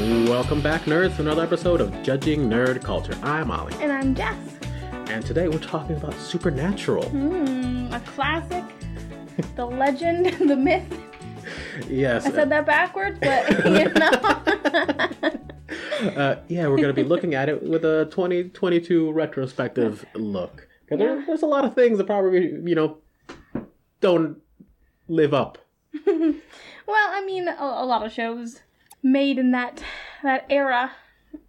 Welcome back, nerds, to another episode of Judging Nerd Culture. I'm Ollie, And I'm Jess. and today we're talking about Supernatural. Hmm, a classic. The legend, the myth. Yes, I said that backwards, but you know. uh, yeah, we're going to be looking at it with a 2022 retrospective look. 'Cause there- Yeah. there's a lot of things that probably, you know, don't live up. well, I mean, a, a lot of shows made in that that era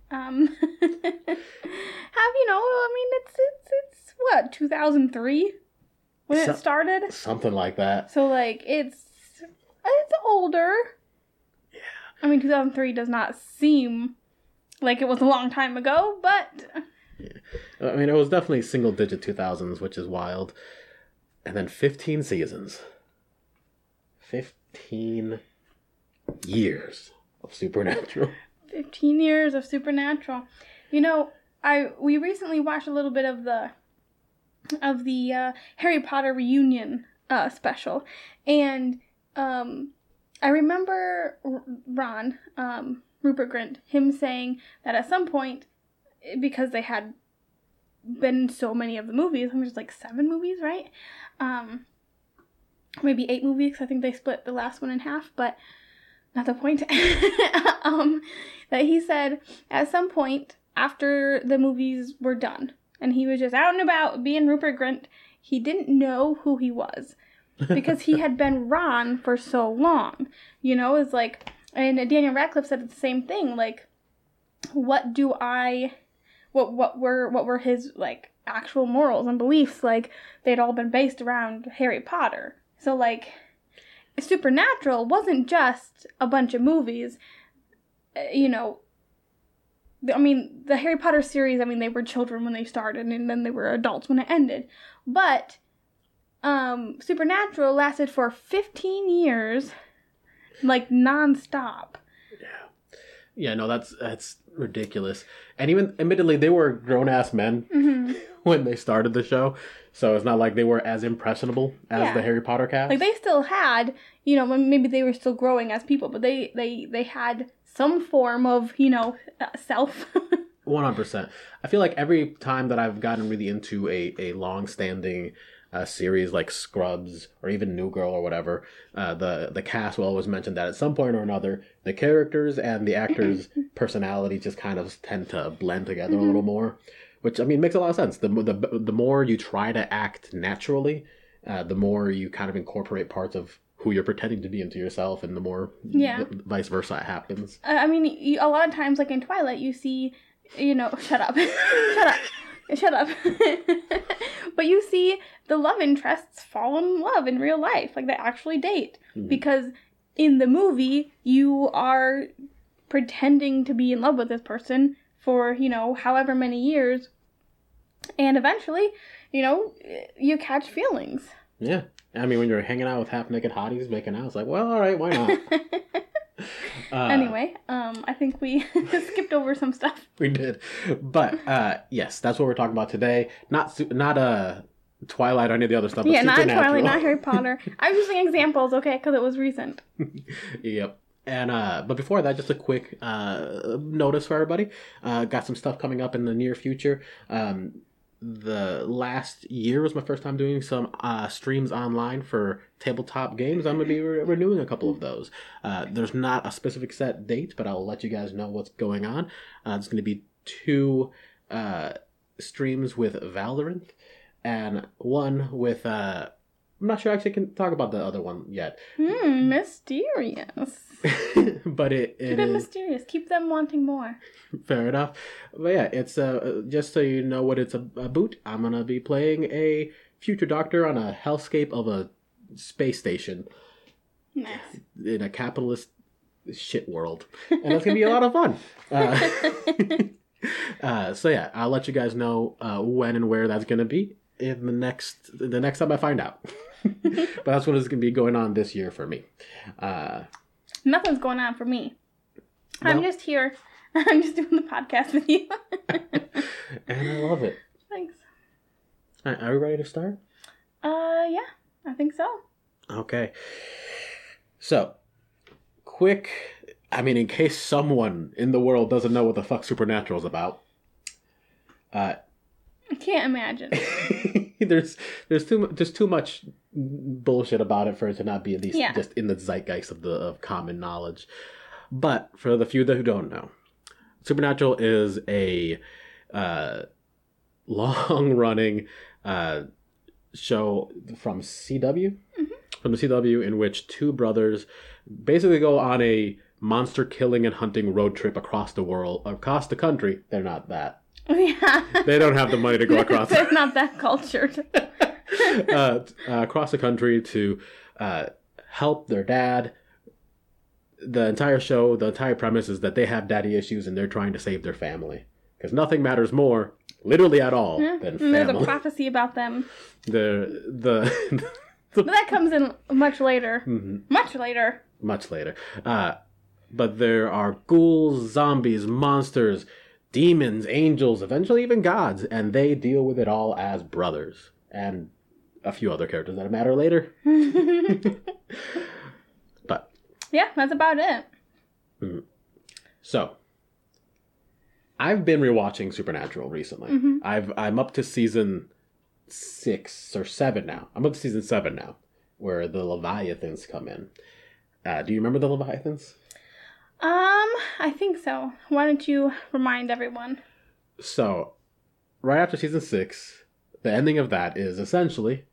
um have you know, I mean, it's it's it's what, 2003 when So- it started? Something like that. So like it's it's older. Yeah. I mean, 2003 does not seem like it was a long time ago, but Yeah. I mean, it was definitely single digit 2000s, which is wild. And then 15 seasons. 15 years Supernatural. 15 years of supernatural you know i we recently watched a little bit of the of the uh, harry potter reunion uh, special and um i remember ron um rupert grint him saying that at some point because they had been so many of the movies i think there's like seven movies right um maybe eight movies. i think they split the last one in half but not the point. um, that he said at some point after the movies were done and he was just out and about being Rupert Grint, he didn't know who he was because he had been Ron for so long. You know, it's like, and Daniel Radcliffe said the same thing. Like, what do I, what what were what were his like actual morals and beliefs? Like they'd all been based around Harry Potter. So like Supernatural wasn't just a bunch of movies. Uh, You know, I mean, the Harry Potter series, I mean, they were children when they started and then they were adults when it ended. But um Supernatural lasted for 15 years like nonstop. Yeah, Yeah, no, that's that's ridiculous. And even admittedly, they were grown ass men hmm when they started the show, so it's not like they were as impressionable as Yeah. the Harry Potter cast. Like they still had, you know, maybe they were still growing as people, but they they they had some form of, you know, uh, self. One hundred percent. I feel like every time that I've gotten really into a a long standing uh, series like Scrubs or even New Girl or whatever, uh, the the cast will always mention that at some point or another, the characters and the actors' personalities just kind of tend to blend together a little more. Which I mean makes a lot of sense. The the the more you try to act naturally, uh, the more you kind of incorporate parts of who you're pretending to be into yourself, and the more Yeah. v- vice versa it happens. Uh, I mean, you, a lot of times, like in Twilight, you see, you know, shut up, shut up, shut up. but you see the love interests fall in love in real life, like they actually date, Mhm. because in the movie you are pretending to be in love with this person for you know however many years, and eventually, you know, you catch feelings. Yeah. I mean, when you're hanging out with half naked hotties making out, it's like, well, all right, why not? Uh, anyway, um, I think we skipped over some stuff. we did, but uh, yes, that's what we're talking about today. Not su- not uh, Twilight or any of the other stuff. Yeah, not Twilight, not Harry Potter. I was using examples, okay, because it was recent. yep. And uh, but before that, just a quick uh, notice for everybody. Uh, got some stuff coming up in the near future. Um, the last year was my first time doing some uh, streams online for tabletop games. I'm gonna be re- renewing a couple of those. Uh, there's not a specific set date, but I'll let you guys know what's going on. Uh, it's gonna be two uh, streams with Valorant and one with. Uh, I'm not sure I actually can talk about the other one yet, Hmm, mysterious. but it, it Keep it mysterious. Keep them wanting more. fair enough. But yeah, it's uh just so you know what it's a- about. I'm gonna be playing a future doctor on a hellscape of a space station Nice. in a capitalist shit world, and that's gonna be a lot of fun. Uh, uh, so yeah, I'll let you guys know uh, when and where that's gonna be in the next the next time I find out. but that's what is gonna be going on this year for me. Uh, Nothing's going on for me. I'm just here. I'm just doing the podcast with you. and I love it. Thanks. Right, are we ready to start? Uh, yeah, I think so. Okay. So, quick I mean, in case someone in the world doesn't know what the fuck Supernatural is about, uh, I can't imagine. there's there's too there's too much bullshit about it for it to not be at least Yeah. just in the zeitgeist of the of common knowledge. But for the few that who don't know, Supernatural is a uh, long running uh, show from CW from the CW in which two brothers basically go on a monster killing and hunting road trip across the world across the country. They're not that. yeah. They don't have the money to go across They're not that cultured. uh, uh, across the country to uh, help their dad. The entire show, the entire premise is that they have daddy issues and they're trying to save their family because nothing matters more, literally at all, Yeah, than and there's a prophecy about them. the the But that comes in much later. Mhm. Much later. much later. Uh, but there are ghouls, zombies, monsters, demons, angels, eventually even gods, and they deal with it all as brothers and a few other characters that matter later. But Yeah, that's about it. so I've been rewatching Supernatural recently. Mhm. I've I'm up to season six or seven now. I'm up to season seven now, where the Leviathans come in. Uh, do you remember the Leviathans? Um, I think so. Why don't you remind everyone? So, right after season six, the ending of that is essentially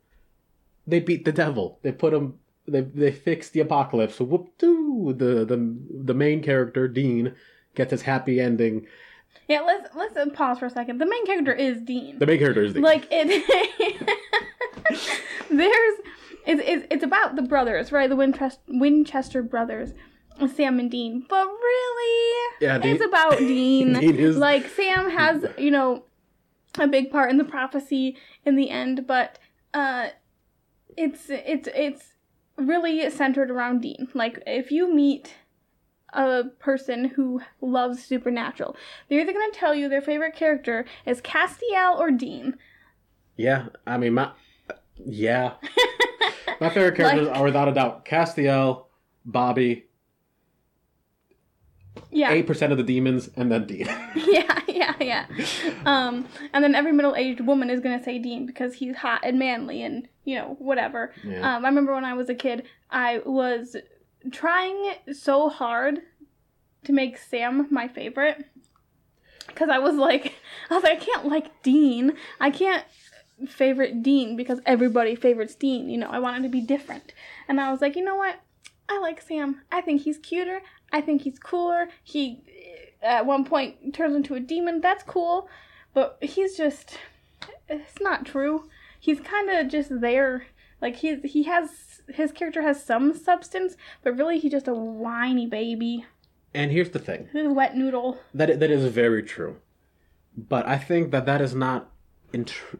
they beat the devil. They put him. They they fix the apocalypse. Whoop doo! The the the main character Dean gets his happy ending. Yeah, let's let's pause for a second. The main character is Dean. The main character is Dean. like it there's it's, it's it's about the brothers right the winchester winchester brothers sam and dean. But really Yeah, Dean- it's about dean, Dean is- like sam has you know a big part in the prophecy in the end but uh it's it's it's really centered around dean. Like if you meet a person who loves supernatural they're either going to tell you their favorite character is castiel or dean. Yeah, I mean my yeah, my favorite characters Like- are without a doubt Castiel, Bobby, yeah eight percent of the demons, and then Dean. yeah, yeah, yeah. Um, and then every middle-aged woman is gonna say Dean because he's hot and manly and you know whatever. Yeah. Um, I remember when I was a kid, I was trying so hard to make Sam my favorite because I was like, I was like, I can't like Dean. I can't favorite Dean because everybody favorites Dean. You know, I wanted to be different, and I was like, you know what? I like Sam. I think he's cuter. I think he's cooler. He at one point turns into a demon. That's cool, but he's just it's not true. He's kind of just there. Like he's he has his character has some substance, but really he's just a whiny baby. and here's the thing. He's a wet noodle. That that is very true, but I think that that is not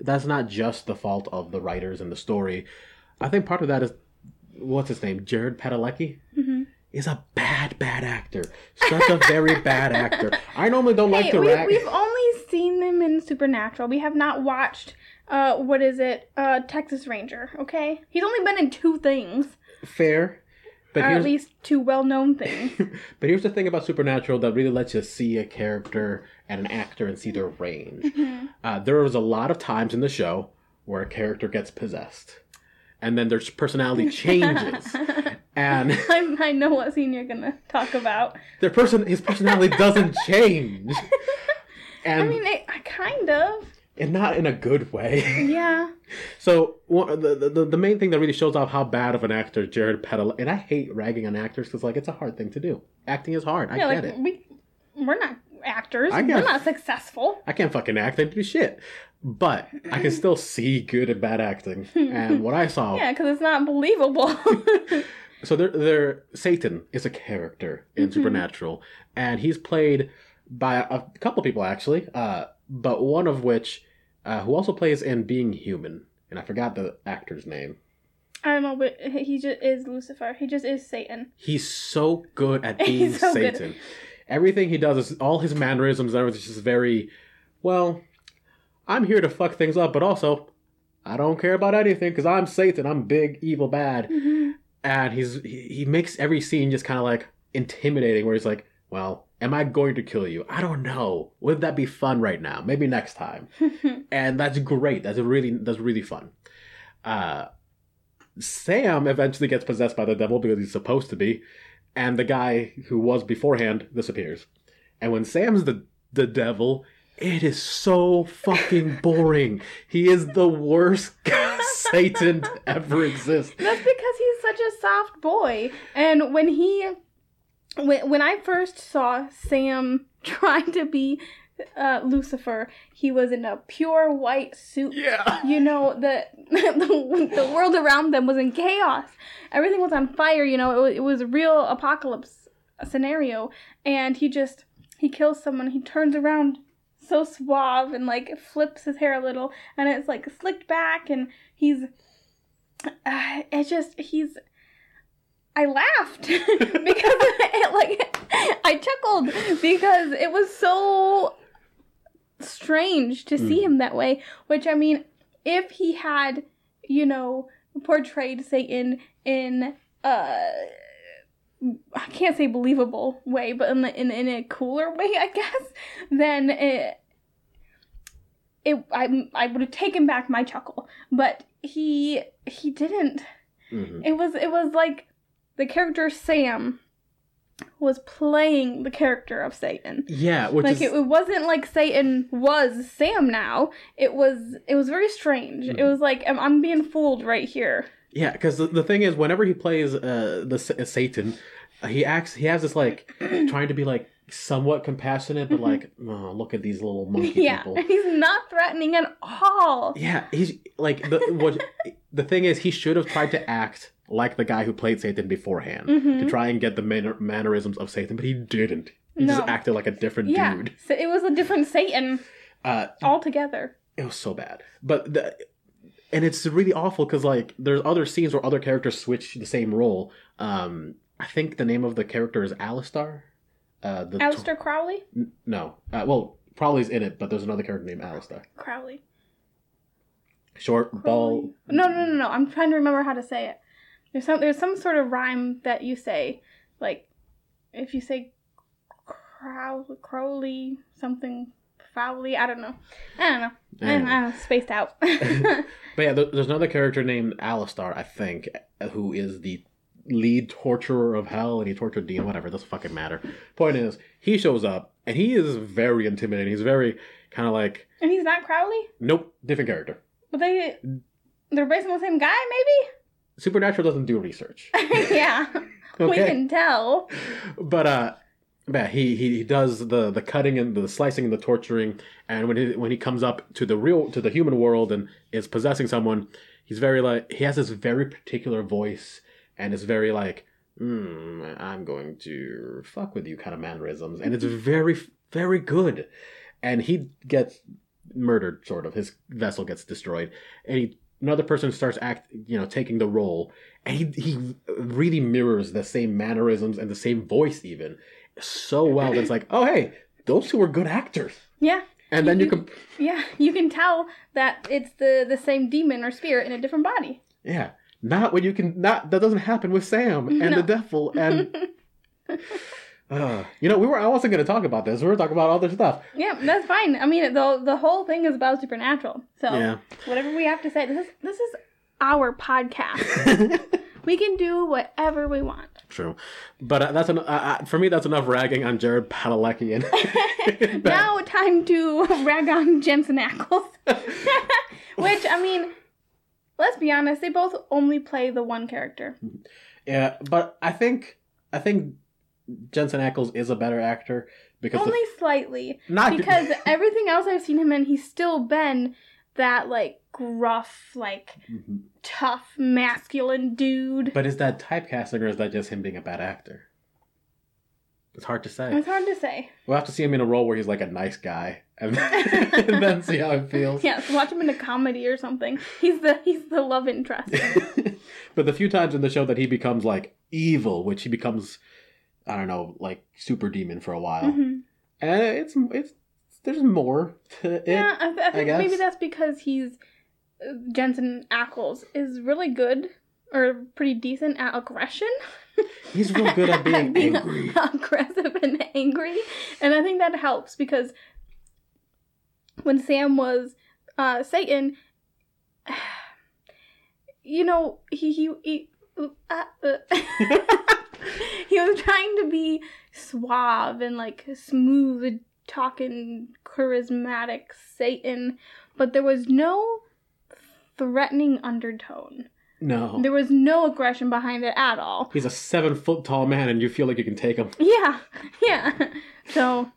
that's not just the fault of the writers and the story. I think part of that is what's his name, Jared Padalecki, Mhm. Is a bad bad actor, such a very bad actor. I normally don't like Hey, to we, rag. we've only seen them in Supernatural. We have not watched. Uh, what is it? Uh, Texas Ranger. Okay, he's only been in two things, Fair, but or at least two well-known things. but here's the thing about Supernatural that really lets you see a character and an actor and see their range. Mm-hmm. Uh, there was a lot of times in the show where a character gets possessed, and then their personality changes, and I, I know what scene you're gonna talk about. their person his personality doesn't change, and I mean, it, kind of. and not in a good way. Yeah. So one, the, the the main thing that really shows off how bad of an actor Jared Padalecki, and I hate ragging on actors because like it's a hard thing to do. Acting is hard. I yeah, get like it. we we're not actors. I We're not successful. I can't fucking act. I do shit. But I can still see good and bad acting. And what I saw, Yeah, because it's not believable. so there, there, Satan is a character in Supernatural, and he's played by a couple people actually, uh, but one of which, uh, who also plays in Being Human, and I forgot the actor's name. I don't know, but he just is Lucifer. He just is Satan. He's so good at being so good. Satan. Everything he does is all his mannerisms and everything is just very, well, I'm here to fuck things up, but also I don't care about anything because I'm Satan. I'm big, evil, bad. Mm-hmm. And he's he, he makes every scene just kind of like, intimidating where he's like, well, am I going to kill you? I don't know. Would that be fun right now? Maybe next time. and that's great. That's really that's really fun. Uh, Sam eventually gets possessed by the devil because he's supposed to be, and the guy who was beforehand disappears. And when Sam's the the devil, it is so fucking boring. he is the worst Satan to ever exist. That's because he's such a soft boy. And when he when when I first saw Sam trying to be uh, Lucifer, he was in a pure white suit. Yeah. You know, the, the the world around them was in chaos. Everything was on fire. You know, it was, it was a real apocalypse scenario. And he just he kills someone. He turns around so suave and like flips his hair a little, and it's like slicked back, and he's. Uh, it's just he's. I laughed because it, like I chuckled because it was so strange to see Mm. him that way. Which I mean, if he had, you know, portrayed Satan in uh I can't say believable way, but in the, in in a cooler way, I guess, then it it I I would have taken back my chuckle. But he he didn't. Mhm. It was it was like the character Sam was playing the character of Satan. Yeah, which like is it, it wasn't like Satan was Sam now. It was it was very strange. It Mhm. was like I'm, I'm being fooled right here. Yeah, because the, the thing is, whenever he plays uh, the Sa- Satan, uh, he acts. He has this like trying to be like somewhat compassionate, but like, oh, look at these little monkey Mm-hmm. yeah, people. he's not threatening at all. Yeah, he's like the what. the thing is, he should have tried to act like the guy who played Satan beforehand Mhm. to try and get the manner- mannerisms of Satan, but he didn't. He just acted like a different Yeah, dude. so it was a different Satan Uh, altogether. it was so bad, but the. And it's really awful because like there's other scenes where other characters switch the same role. Um, I think the name of the character is Alastair. Uh, the Aleister Crowley. N- no. Uh, well, Crowley's in it, but there's another character named Alastair. Crowley. Short, ball. No, no, no, no. I'm trying to remember how to say it. There's some there's some sort of rhyme that you say, like if you say crow Crowley something Fowley. I don't know. I don't know. I don't know. I'm spaced out. But yeah, there's another character named Alastair, I think, who is the lead torturer of hell, and he tortured Dean, whatever, doesn't fucking matter. Point is, he shows up, and he is very intimidating. He's very kind of like, and he's not Crowley, nope, different character. but they they're based on the same guy, maybe. Supernatural doesn't do research. yeah, we can tell. but uh yeah, he, he does the the cutting and the slicing and the torturing, and when he when he comes up to the real to the human world and is possessing someone, he's very like he has this very particular voice and it's very like, mm, I'm going to fuck with you kind of mannerisms, and it's very very good, and he gets murdered sort of. His vessel gets destroyed, and he another person starts act you know taking the role. And he he really mirrors the same mannerisms and the same voice even so well that it's like oh hey those two are good actors Yeah, and then you can yeah, you can tell that it's the the same demon or spirit in a different body. yeah not when you can not that doesn't happen with sam and the devil and uh, you know we were i wasn't going to talk about this we were talking about other stuff Yeah, that's fine. I mean, the the whole thing is about supernatural. So yeah whatever we have to say, this is this is our podcast. we can do whatever we want. True but uh, that's an, uh, uh, for me that's enough ragging on jared padalecki and Now time to rag on Jensen Ackles. Which I mean, let's be honest, they both only play the one character. yeah but i think i think jensen ackles is a better actor because Only slightly. not Because everything else I've seen him in, he's still been that like gruff, like Mhm. tough, masculine dude. But is that typecasting or is that just him being a bad actor? It's hard to say. It's hard to say. We'll have to see him in a role where he's like a nice guy and then, and then see how it feels. Yeah, so watch him in a comedy or something. He's the he's the love interest. but the few times in the show that he becomes like evil, which he becomes, I don't know, like super demon for a while, Mhm. and it's it's there's more to it. Yeah, I, th- I think guess. maybe that's because he's uh, Jensen Ackles is really good or pretty decent at aggression. He's real good at being Being angry. aggressive and angry, and I think that helps because when Sam was uh, Satan, you know, he he, he uh, uh, he was trying to be suave and like smooth talking, charismatic Satan, but there was no threatening undertone. No. There was no aggression behind it at all. He's a seven foot tall man and you feel like you can take him. Yeah, yeah. So,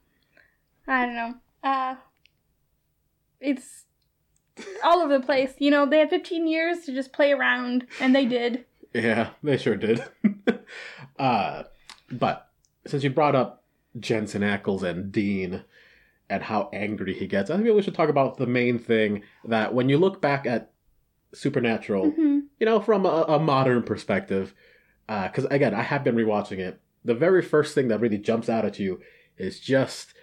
I don't know. Uh, it's all over the place. You know, they had 15 years to just play around, and they did. Yeah, they sure did. uh, but since you brought up Jensen Ackles and Dean and how angry he gets, I think we should talk about the main thing that when you look back at Supernatural, hmm you know, from a, a modern perspective, because again, I have been rewatching it. The very first thing that really jumps out at you is just,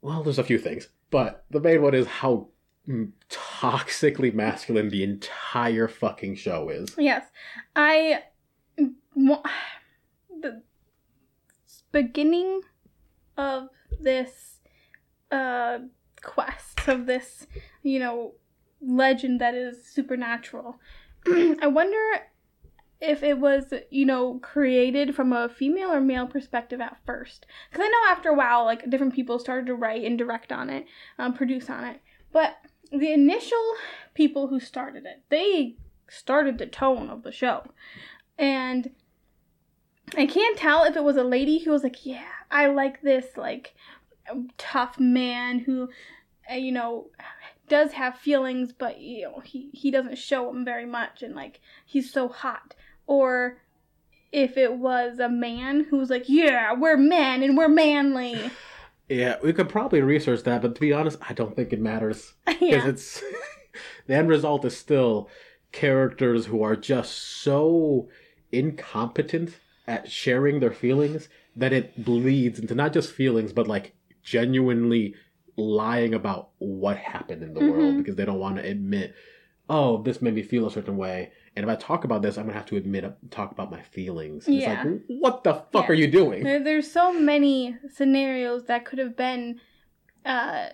well, there's a few things, but the main one is how mm, toxically masculine the entire fucking show is. Yes, I. beginning of this uh, quest, of this, you know, legend that is supernatural. I wonder if it was, you know, created from a female or male perspective at first. Because I know after a while, like, different people started to write and direct on it, um, produce on it. But the initial people who started it, they started the tone of the show. And I can't tell if it was a lady who was like, yeah, I like this, like, tough man who, uh, you know, does have feelings, but, you know, he, he doesn't show them very much, and, like, he's so hot. Or if it was a man who was like, yeah, we're men and we're manly. Yeah, we could probably research that, but to be honest, I don't think it matters because yeah. it's the end result is still characters who are just so incompetent at sharing their feelings that it bleeds into not just feelings but like genuinely lying about what happened in the world Mhm. because they don't want to admit oh this made me feel a certain way and if i talk about this i'm gonna have to admit talk about my feelings And Yeah. it's like what the fuck Yeah. are you doing There, there's so many scenarios that could have been, uh,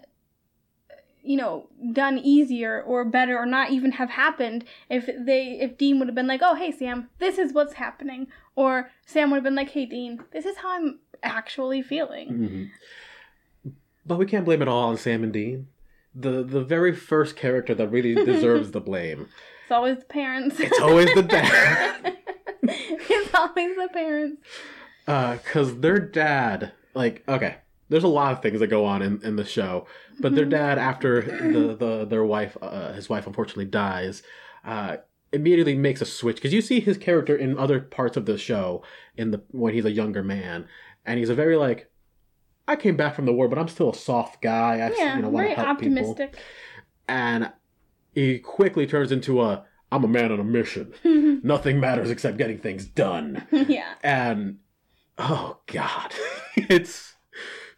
you know, done easier or better, or not even have happened if they if Dean would have been like, "Oh, hey Sam, this is what's happening," or Sam would have been like, "Hey Dean, this is how I'm actually feeling." hmm But we can't blame it all on Sam and Dean. The the very first character that really deserves the blame. It's always the parents. It's always the dad. it's always the parents. Uh, cause their dad, like, okay, there's a lot of things that go on in, in the show, but their dad, after the, the their wife, uh, his wife unfortunately dies, uh, immediately makes a switch because you see his character in other parts of the show in the when he's a younger man, and he's a very like, I came back from the war, but I'm still a soft guy. I Yeah, you know very help people. optimistic. and he quickly turns into a I'm a man on a mission. Nothing matters except getting things done. yeah. And oh god, it's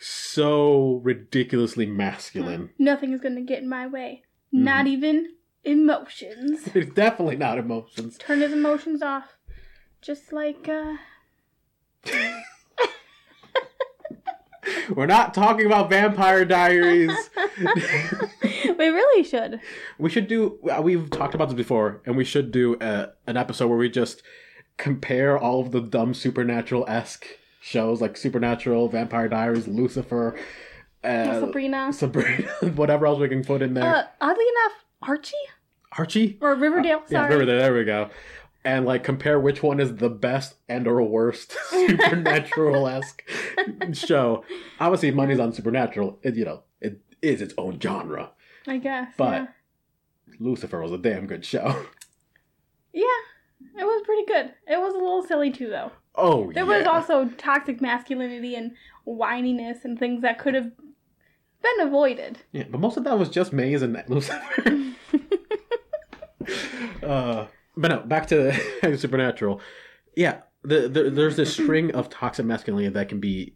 so ridiculously masculine. Nothing is gonna get in my way. Not even emotions. It's definitely not emotions. Turn his emotions off. Just like, uh. We're not talking about Vampire Diaries. we really should. we should do. uh, We've talked about this before, and we should do a, an episode where we just compare all of the dumb supernatural esque shows like Supernatural, Vampire Diaries, Lucifer, uh, Sabrina. Sabrina, whatever else we can put in there. Uh, oddly enough, Archie? Archie. Or Riverdale, Uh, Yeah, sorry. Riverdale. There we go. And like compare which one is the best and or worst supernatural esque show. Obviously, money's on supernatural. It, you know, it is its own genre. I guess. But Lucifer was a damn good show. yeah. yeah, it was pretty good. It was a little silly too, though. Oh, There yeah. was also toxic masculinity and whininess and things that could have been avoided. Yeah, but most of that was just Maze and Lucifer. uh, but no, back to Supernatural. Yeah, the, the, there's this string of toxic masculinity that can be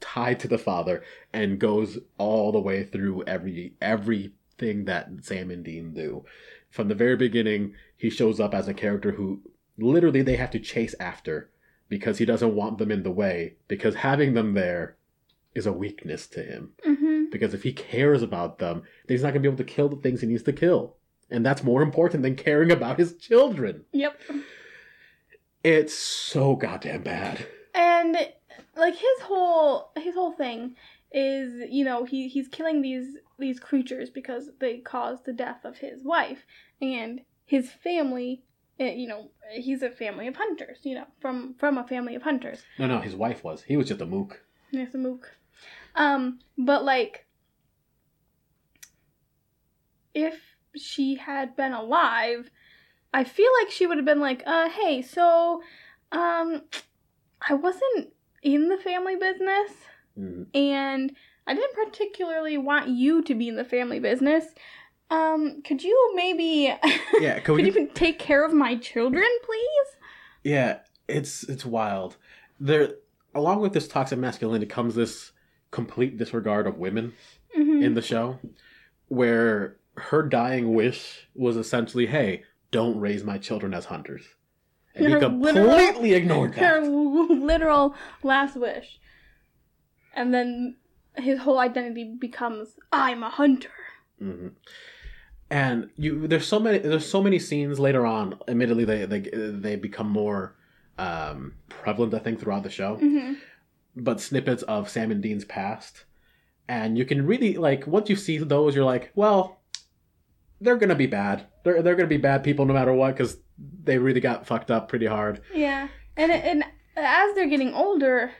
tied to the father and goes all the way through every everything that Sam and Dean do. from the very beginning, he shows up as a character who literally they have to chase after because he doesn't want them in the way because having them there is a weakness to him. hmm Because if he cares about them, then he's not going to be able to kill the things he needs to kill. And that's more important than caring about his children. Yep. It's so goddamn bad. And like his whole his whole thing is, you know, he he's killing these these creatures because they caused the death of his wife and his family. Eh, You know, he's a family of hunters. You know, from from a family of hunters. No, no, his wife was. He was just a mook. There's a mook. Um, but like, if she had been alive, I feel like she would have been like, uh, hey, so, um, I wasn't in the family business, Mhm. and I didn't particularly want you to be in the family business. Um, could you maybe, Yeah, can could we you take care of my children, please? Yeah, it's it's wild. There, along with this toxic masculinity comes this complete disregard of women Mm-hmm. in the show, where her dying wish was essentially, "Hey, don't raise my children as hunters," and he Her completely literal- ignored her that. literal last wish. And then his whole identity becomes I'm a hunter. hmm And you, there's so many, there's so many scenes later on. Admittedly, they they they become more um, prevalent, I think, throughout the show. hmm but snippets of Sam and Dean's past. And you can really like once you see those, you're like, well, they're gonna be bad. They're they're gonna be bad people no matter what because they really got fucked up pretty hard. Yeah. And and as they're getting older,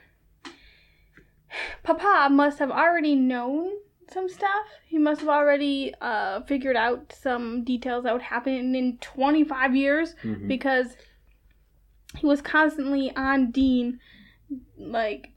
Papa must have already known some stuff. He must have already uh, figured out some details that would happen in 25 years Mhm. because he was constantly on Dean, like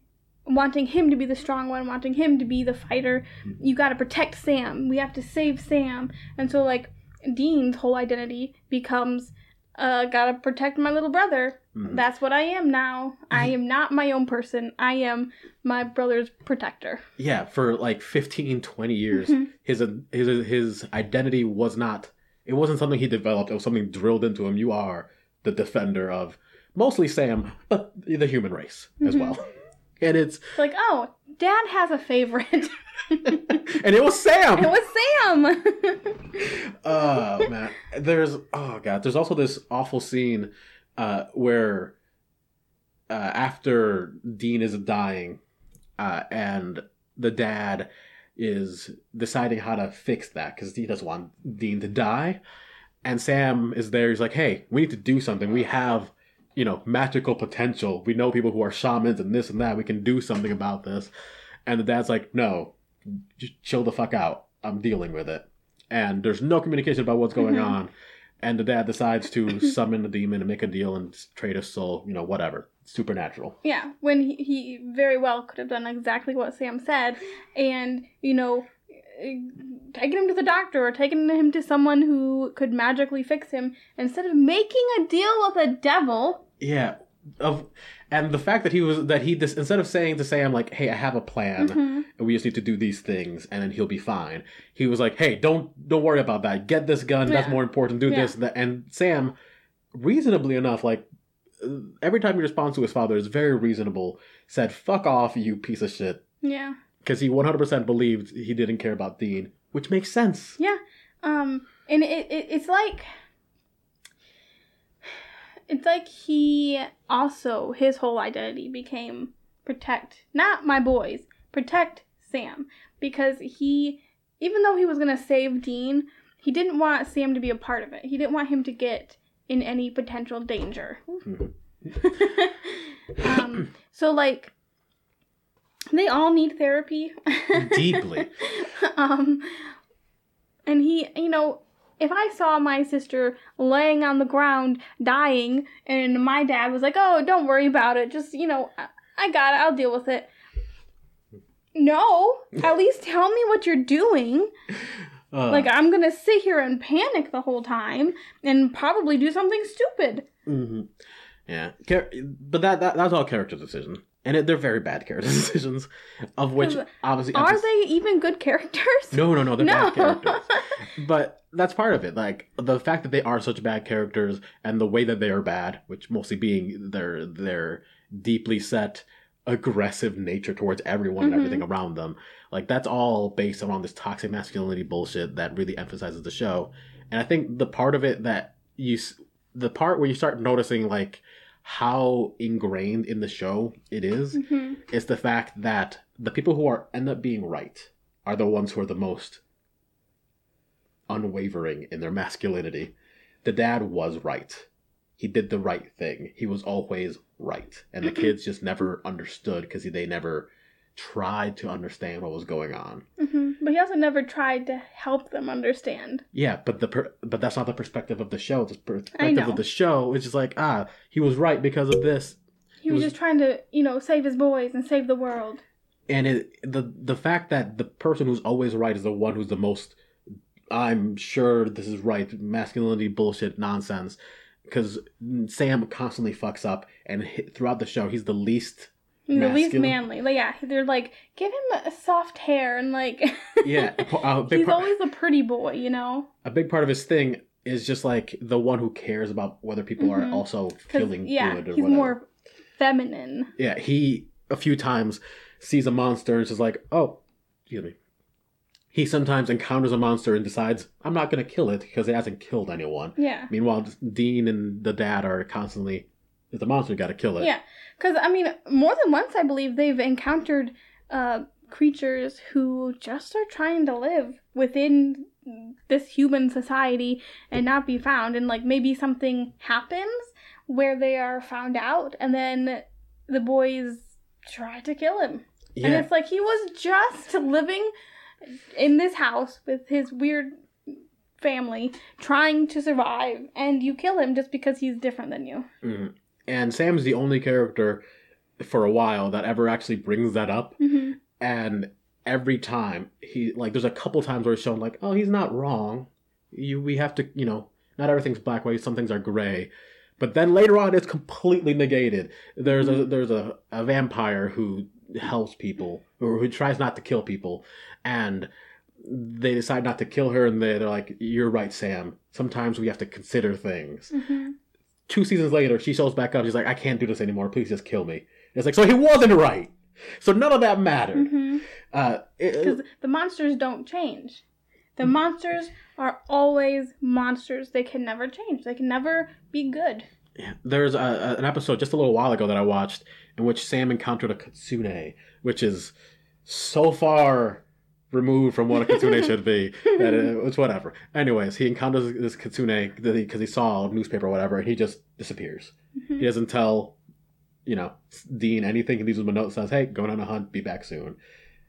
wanting him to be the strong one, wanting him to be the fighter. You got to protect Sam. We have to save Sam. And so, like, Dean's whole identity becomes, uh, gotta protect my little brother. Mhm. That's what I am now. I am not my own person. I am my brother's protector. Yeah, for like 15, 20 years, Mhm. his his his identity was not. It wasn't something he developed. It was something drilled into him. You are the defender of mostly Sam, but the human race as Mhm. well. And it's It's like, oh, Dad has a favorite. and it was Sam. it was Sam. oh man there's oh god there's also this awful scene uh where uh after dean is dying uh and the dad is deciding how to fix that because he doesn't want dean to die. And sam is there he's like hey we need to do something. We have you know magical potential. We know people who are shamans and this and that. We can do something about this. And the dad's like no just chill the fuck out. I'm dealing with it. And there's no communication about what's going Mhm. on. And the dad decides to summon the demon and make a deal and trade his soul, you know, whatever. Supernatural. yeah, when he, he very well could have done exactly what Sam said, and you know, eh, taking him to the doctor or taking him to someone who could magically fix him instead of making a deal with a devil. Yeah. Of and the fact that he was that he this instead of saying to Sam like, "Hey, I have a plan, Mhm. and we just need to do these things, and then he'll be fine." He was like, "Hey, don't don't worry about that. Get this gun. That's more important. Do Yeah. this and that." And Sam, reasonably enough, like uh, every time he responds to his father is very reasonable. Said, "Fuck off, you piece of shit," Yeah, because he 100% believed he didn't care about Dean, which makes sense. yeah. Um, and it, it it's like it's like he also his whole identity became protect not my boys, protect Sam because he even though he was going to save Dean, he didn't want Sam to be a part of it. He didn't want him to get in any potential danger. Um, so like they all need therapy Deeply. um and he you know if i saw my sister laying on the ground dying and my dad was like oh don't worry about it. Just you know i, got it. I'll deal with it. No. At least tell me what you're doing. Uh, like i'm gonna sit here and panic the whole time and probably do something stupid. Mhm. Yeah, Char- but that, that that's all character decision, and it, they're very bad character decisions, of which obviously Are emphasis- they even good characters? No, no, no, they're No. bad characters. But that's part of it. Like the fact that they are such bad characters and the way that they are bad, which mostly being their their deeply set aggressive nature towards everyone Mhm. and everything around them. Like that's all based around this toxic masculinity bullshit that really emphasizes the show. And I think the part of it that you the part where you start noticing like how ingrained in the show it is hmm is the fact that the people who are end up being right are the ones who are the most unwavering in their masculinity. The dad was right. He did the right thing. He was always right. And the Mhm. kids just never understood because they never tried to understand what was going on. hmm But he also never tried to help them understand. Yeah, but the per- but that's not the perspective of the show. The perspective of the show is just like, ah, he was right because of this. He was, was- just trying to, you know, save his boys and save the world. and it the the fact that the person who's always right is the one who's the most i'm sure this is right masculinity bullshit nonsense because sam constantly fucks up and throughout the show he's the least The least manly. Like, yeah, they're like, give him soft hair and like. yeah big He's part, always a pretty boy, you know. a big part of his thing is just like the one who cares about whether people Mhm. are also feeling yeah, good or he's whatever more feminine. yeah he a few times sees a monster and is like oh excuse me he sometimes encounters a monster and decides i'm not going to kill it because it hasn't killed anyone Yeah. Meanwhile, Dean and the dad are constantly, "It's a monster, got to kill it." Yeah, because I mean, more than once, I believe they've encountered uh, creatures who just are trying to live within this human society and not be found, and like maybe something happens where they are found out, and then the boys try to kill him, Yeah. and it's like he was just living in this house with his weird family trying to survive and you kill him just because he's different than you Mhm. And Sam's the only character for a while that ever actually brings that up, hmm and every time he like, there's a couple times where it's shown like, "Oh, he's not wrong. You, we have to, you know, not everything's black white. Some things are gray." But then later on, it's completely negated. There's a there's a, a vampire who helps people or who tries not to kill people, and they decide not to kill her, and they, they're like, "You're right, Sam. Sometimes we have to consider things." hmm Two seasons later, she shows back up. She's like, "I can't do this anymore. Please just kill me." It's like, so he wasn't right. So none of that mattered. hmm Uh, Because the monsters don't change. The monsters are always monsters. They can never change. They can never be good. there's a, a- an episode just a little while ago that I watched in which Sam encountered a katsune, which is so far removed from what a kitsune should be that it, it's whatever. Anyways, he encounters this kitsune because he saw a newspaper or whatever, and he just disappears. Mhm. He doesn't tell, you know, Dean anything. He leaves him a note says, "Hey, going on a hunt. Be back soon."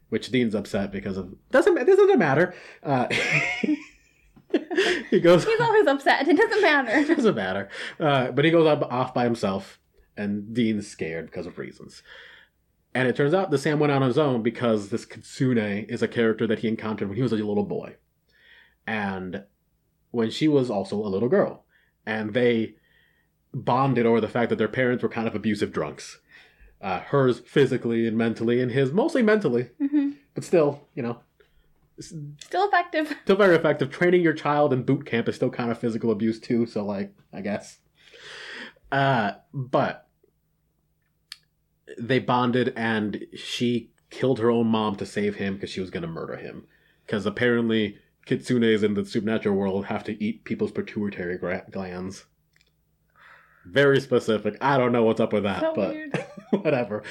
Which Dean's upset because of doesn't this doesn't matter. Uh, he goes. He's always upset. It doesn't matter. It doesn't matter. Uh, but he goes up, off by himself, and Dean's scared because of reasons. And it turns out that Sam went on his own because this Kitsune is a character that he encountered when he was a little boy. And when she was also a little girl. And they bonded over the fact that their parents were kind of abusive drunks. Uh, hers physically and mentally, and his mostly mentally, hmm but still, you know, Still effective. still very effective. Training your child in boot camp is still kind of physical abuse too, so like I guess. Uh, but they bonded, and she killed her own mom to save him because she was going to murder him. Because apparently, kitsunes in the supernatural world have to eat people's pituitary glands. Very specific. I don't know what's up with that, so but weird. whatever.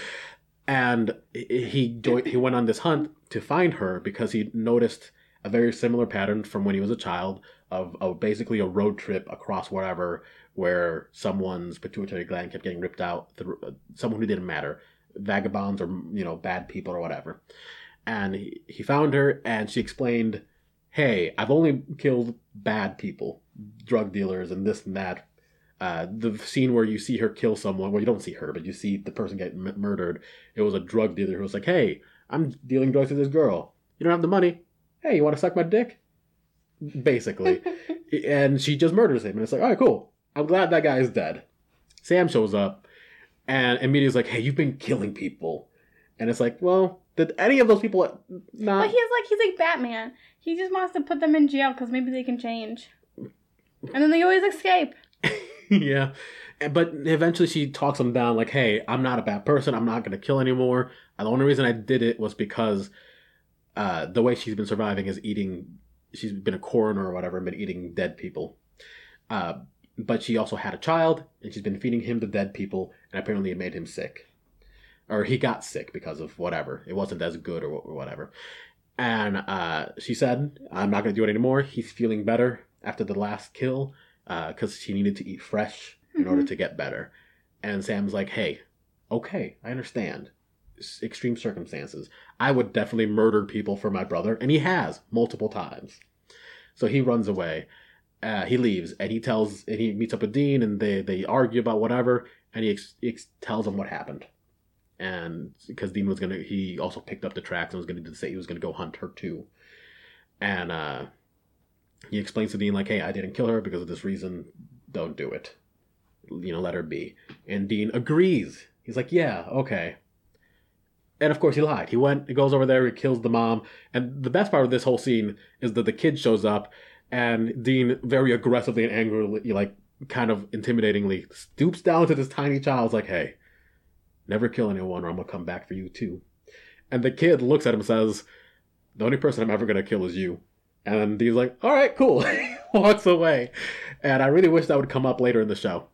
And he he went on this hunt to find her because he noticed a very similar pattern from when he was a child of, of basically a road trip across wherever where someone's pituitary gland kept getting ripped out through someone who didn't matter vagabonds or you know bad people or whatever and he, he found her and she explained hey i've only killed bad people drug dealers and this and that uh, the scene where you see her kill someone, well, you don't see her, but you see the person get m- murdered. It was a drug dealer who was like, "Hey, I'm dealing drugs with this girl. You don't have the money. Hey, you want to suck my dick?" Basically, and she just murders him, and it's like, "All right, cool. I'm glad that guy is dead." Sam shows up and immediately is like, "Hey, you've been killing people," and it's like, "Well, did any of those people not?" But he's like he's like Batman. He just wants to put them in jail because maybe they can change, and then they always escape. yeah. But eventually she talks him down, like, hey, I'm not a bad person. I'm not going to kill anymore. And the only reason I did it was because uh, the way she's been surviving is eating, she's been a coroner or whatever and been eating dead people. Uh, but she also had a child and she's been feeding him the dead people and apparently it made him sick. Or he got sick because of whatever. It wasn't as good or, whatever. And uh, she said, I'm not going to do it anymore. He's feeling better after the last kill because she needed to eat fresh in order Mhm. to get better. And Sam's like, hey, okay, I understand. Extreme circumstances. I would definitely murder people for my brother, and he has multiple times. So he runs away. Uh, he leaves, and he tells, and he meets up with Dean, and they they argue about whatever, and he ex- ex- tells him what happened. And because Dean was gonna, he also picked up the tracks and was gonna say he was gonna go hunt her too. And uh, he explains to Dean like, "Hey, I didn't kill her because of this reason. Don't do it. You know, let her be." And Dean agrees. He's like, "Yeah, okay." And of course, he lied. He went, he goes over there, he kills the mom. And the best part of this whole scene is that the kid shows up, and Dean very aggressively and angrily, like kind of intimidatingly, stoops down to this tiny child. Like, "Hey, never kill anyone, or I'm gonna come back for you too." And the kid looks at him and says, "The only person I'm ever gonna kill is you." And Dean's like, "All right, cool." Walks away. And I really wish that would come up later in the show.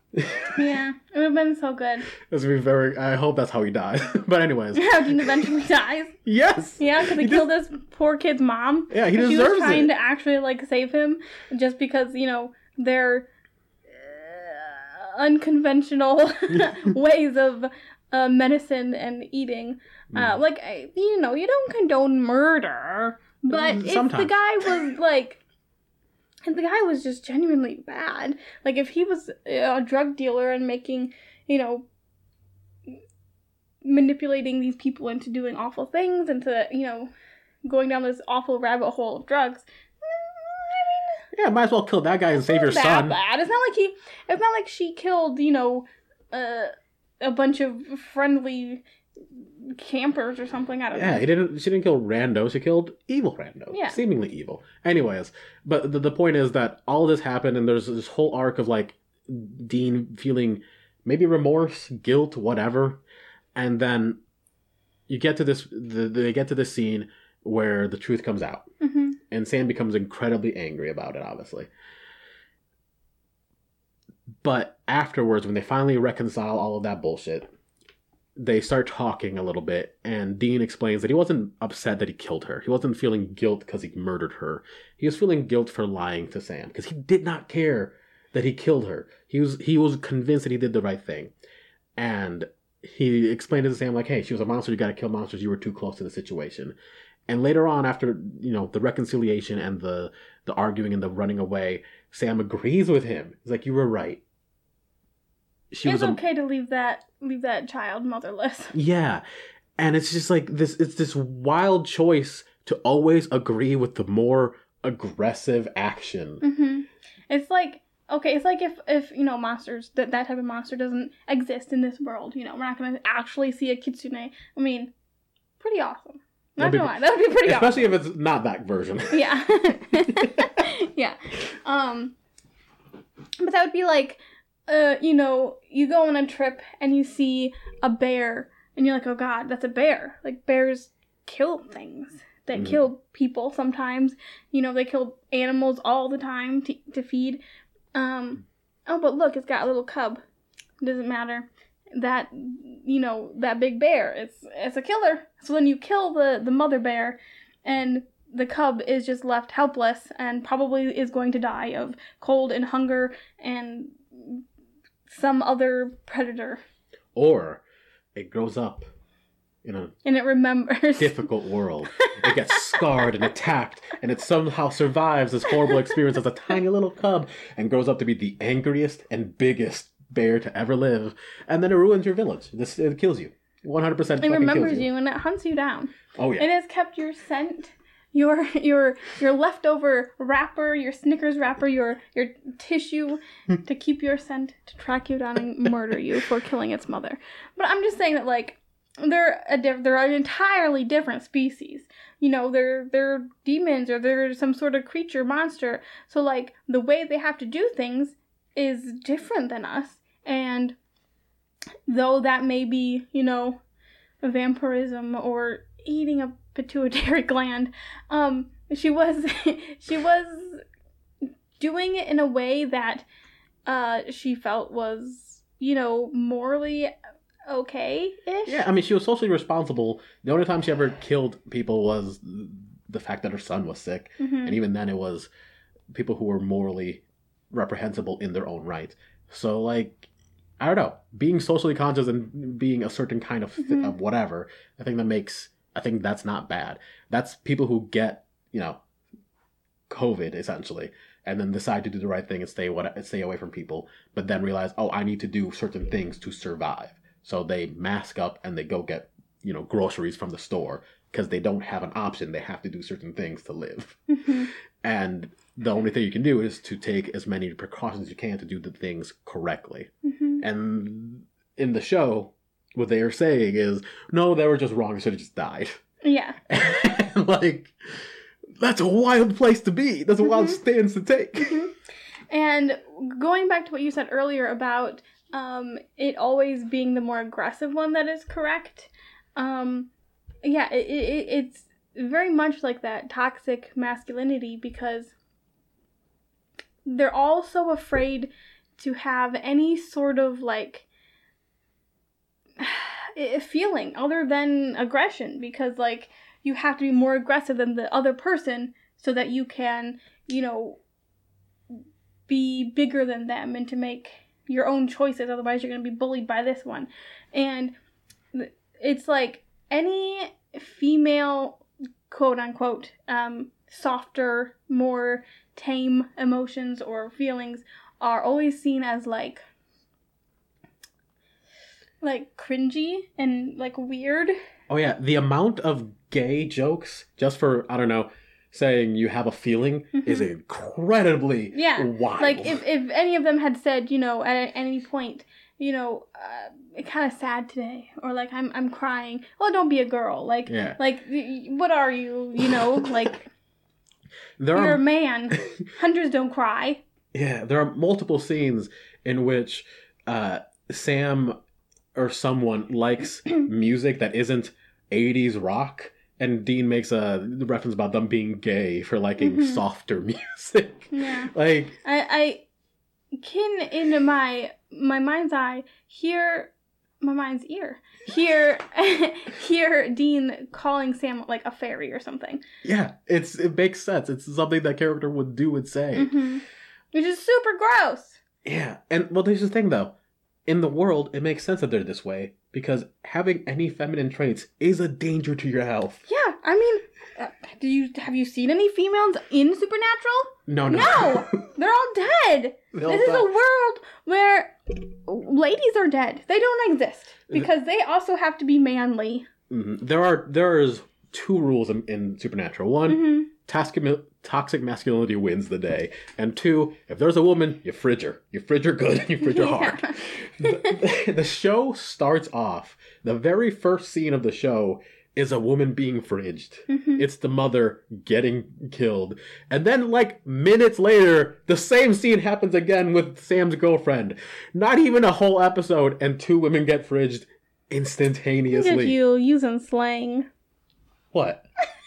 Yeah, it would have been so good. This would be very. I hope that's how he dies. but anyways, How Dean eventually dies. yes. Yeah, because he, He killed this poor kid's mom. Yeah, he deserves she was trying it. to actually like save him just because you know their uh, unconventional ways of uh, medicine and eating. Uh, Mm. like I- you know, you don't condone murder, but if the guy was like. If the guy was just genuinely bad, like if he was a drug dealer and making, you know, manipulating these people into doing awful things, into you know, going down this awful rabbit hole of drugs. Yeah, might as well kill that guy and save your son. bad. It's not like he. It's not like she killed you know, uh, a bunch of friendly campers or something. I don't Yeah, know. he didn't. She didn't kill Rando. She killed evil Rando. Yeah. seemingly evil. Anyways, but the, the point is that all this happened, and there's this whole arc of like Dean feeling maybe remorse, guilt, whatever, and then you get to this. The, they get to this scene where the truth comes out, hmm and Sam becomes incredibly angry about it. Obviously. But afterwards, when they finally reconcile all of that bullshit, they start talking a little bit, and Dean explains that he wasn't upset that he killed her. He wasn't feeling guilt because he murdered her. He was feeling guilt for lying to Sam because he did not care that he killed her. He was he was convinced that he did the right thing, and he explained to Sam like, "Hey, she was a monster. You got to kill monsters. You were too close to the situation." And later on, after you know the reconciliation and the the arguing and the running away, Sam agrees with him. He's like, "You were right." She It's was a okay to leave that leave that child motherless. yeah. And it's just like this it's this wild choice to always agree with the more aggressive action. hmm It's like okay, it's like if if you know monsters that that type of monster doesn't exist in this world. You know, we're not gonna actually see a kitsune. I mean, pretty awesome. Not gonna lie, that would be pretty awesome. Especially if it's not that version. Yeah. yeah. Um but that would be like uh you know, you go on a trip and you see a bear and you're like, "Oh god, that's a bear." Like bears kill things. They Mhm. kill people sometimes. You know, they kill animals all the time to, to feed. Um oh, but look, it's got a little cub. Doesn't matter. That you know, that big bear, it's it's a killer. So then you kill the the mother bear and the cub is just left helpless and probably is going to die of cold and hunger and some other predator. or it grows up in a And it remembers. difficult world. It gets scarred and attacked, and it somehow survives this horrible experience as a tiny little cub and grows up to be the angriest and biggest bear to ever live. And then it ruins your village. This it kills you. 100% It remembers kills you and it hunts you down. Oh yeah. It has kept your scent your your your leftover wrapper, your Snickers wrapper, your your tissue hmm. to keep your scent to track you down and murder you for killing its mother. But I'm just saying that like they're a diff- they're an entirely different species. You know, they're they're demons or they're some sort of creature monster. So like the way they have to do things is different than us. And though that may be, you know, vampirism or eating a pituitary gland, um, she was she was doing it in a way that uh, she felt was, you know, morally okay ish. Yeah, I mean, she was socially responsible. The only time she ever killed people was the fact that her son was sick, hmm and even then, it was people who were morally reprehensible in their own right. So, like, I don't know, being socially conscious and being a certain kind of, Mhm. of whatever, I think that makes, I think that's not bad. That's people who get, you know, COVID essentially, and then decide to do the right thing and stay what stay away from people, but then realize, oh, I need to do certain things to survive. So they mask up and they go get, you know, groceries from the store because they don't have an option. They have to do certain things to live. hmm And the only thing you can do is to take as many precautions as you can to do the things correctly. hmm And in the show, what they are saying is, no, they were just wrong. Should have just died. Yeah. like, that's a wild place to be. That's a wild Mhm. stance to take. Mhm. And going back to what you said earlier about um, it always being the more aggressive one that is correct, um, yeah, it, it, it's very much like that toxic masculinity because they're all so afraid to have any sort of like feeling other than aggression because like you have to be more aggressive than the other person so that you can you know be bigger than them and to make your own choices. Otherwise you're going to be bullied by this one. And it's like any female quote unquote um, softer more tame emotions or feelings are always seen as like like cringy and like weird. Oh yeah, the amount of gay jokes just for I don't know saying you have a feeling is Mhm. incredibly Yeah, wild. like if, if any of them had said you know at, at any point you know uh, kind of sad today or like i'm i'm crying well don't be a girl like yeah, like what are you you know? Like there you're a man. Hunters don't cry. Yeah there are multiple scenes in which uh, Sam or someone likes music that isn't 80s rock. And Dean makes a reference about them being gay for liking Mhm. softer music. yeah Like, i i can in my my mind's eye hear my mind's ear hear hear dean calling sam like a fairy or something yeah, it's it makes sense. It's something that character would do and say. hmm which is super gross Yeah, and well, there's the thing though. In the world, it makes sense that they're this way because having any feminine traits is a danger to your health. Yeah, I mean, uh, do you have you seen any females in Supernatural? No, no, No! They're all dead. They'll this is a world where ladies are dead. They don't exist because they also have to be manly. Mhm. There are there is two rules in, in Supernatural. One, hmm toxic toxic masculinity wins the day, and two, if there's a woman, you fridge her. You fridge her good. You fridge her hard. the, the show starts off. The very first scene of the show is a woman being fridged. hmm It's the mother getting killed. And then, like, minutes later, the same scene happens again with Sam's girlfriend. Not even a whole episode, and two women get fridged Look at instantaneously. you using slang. What?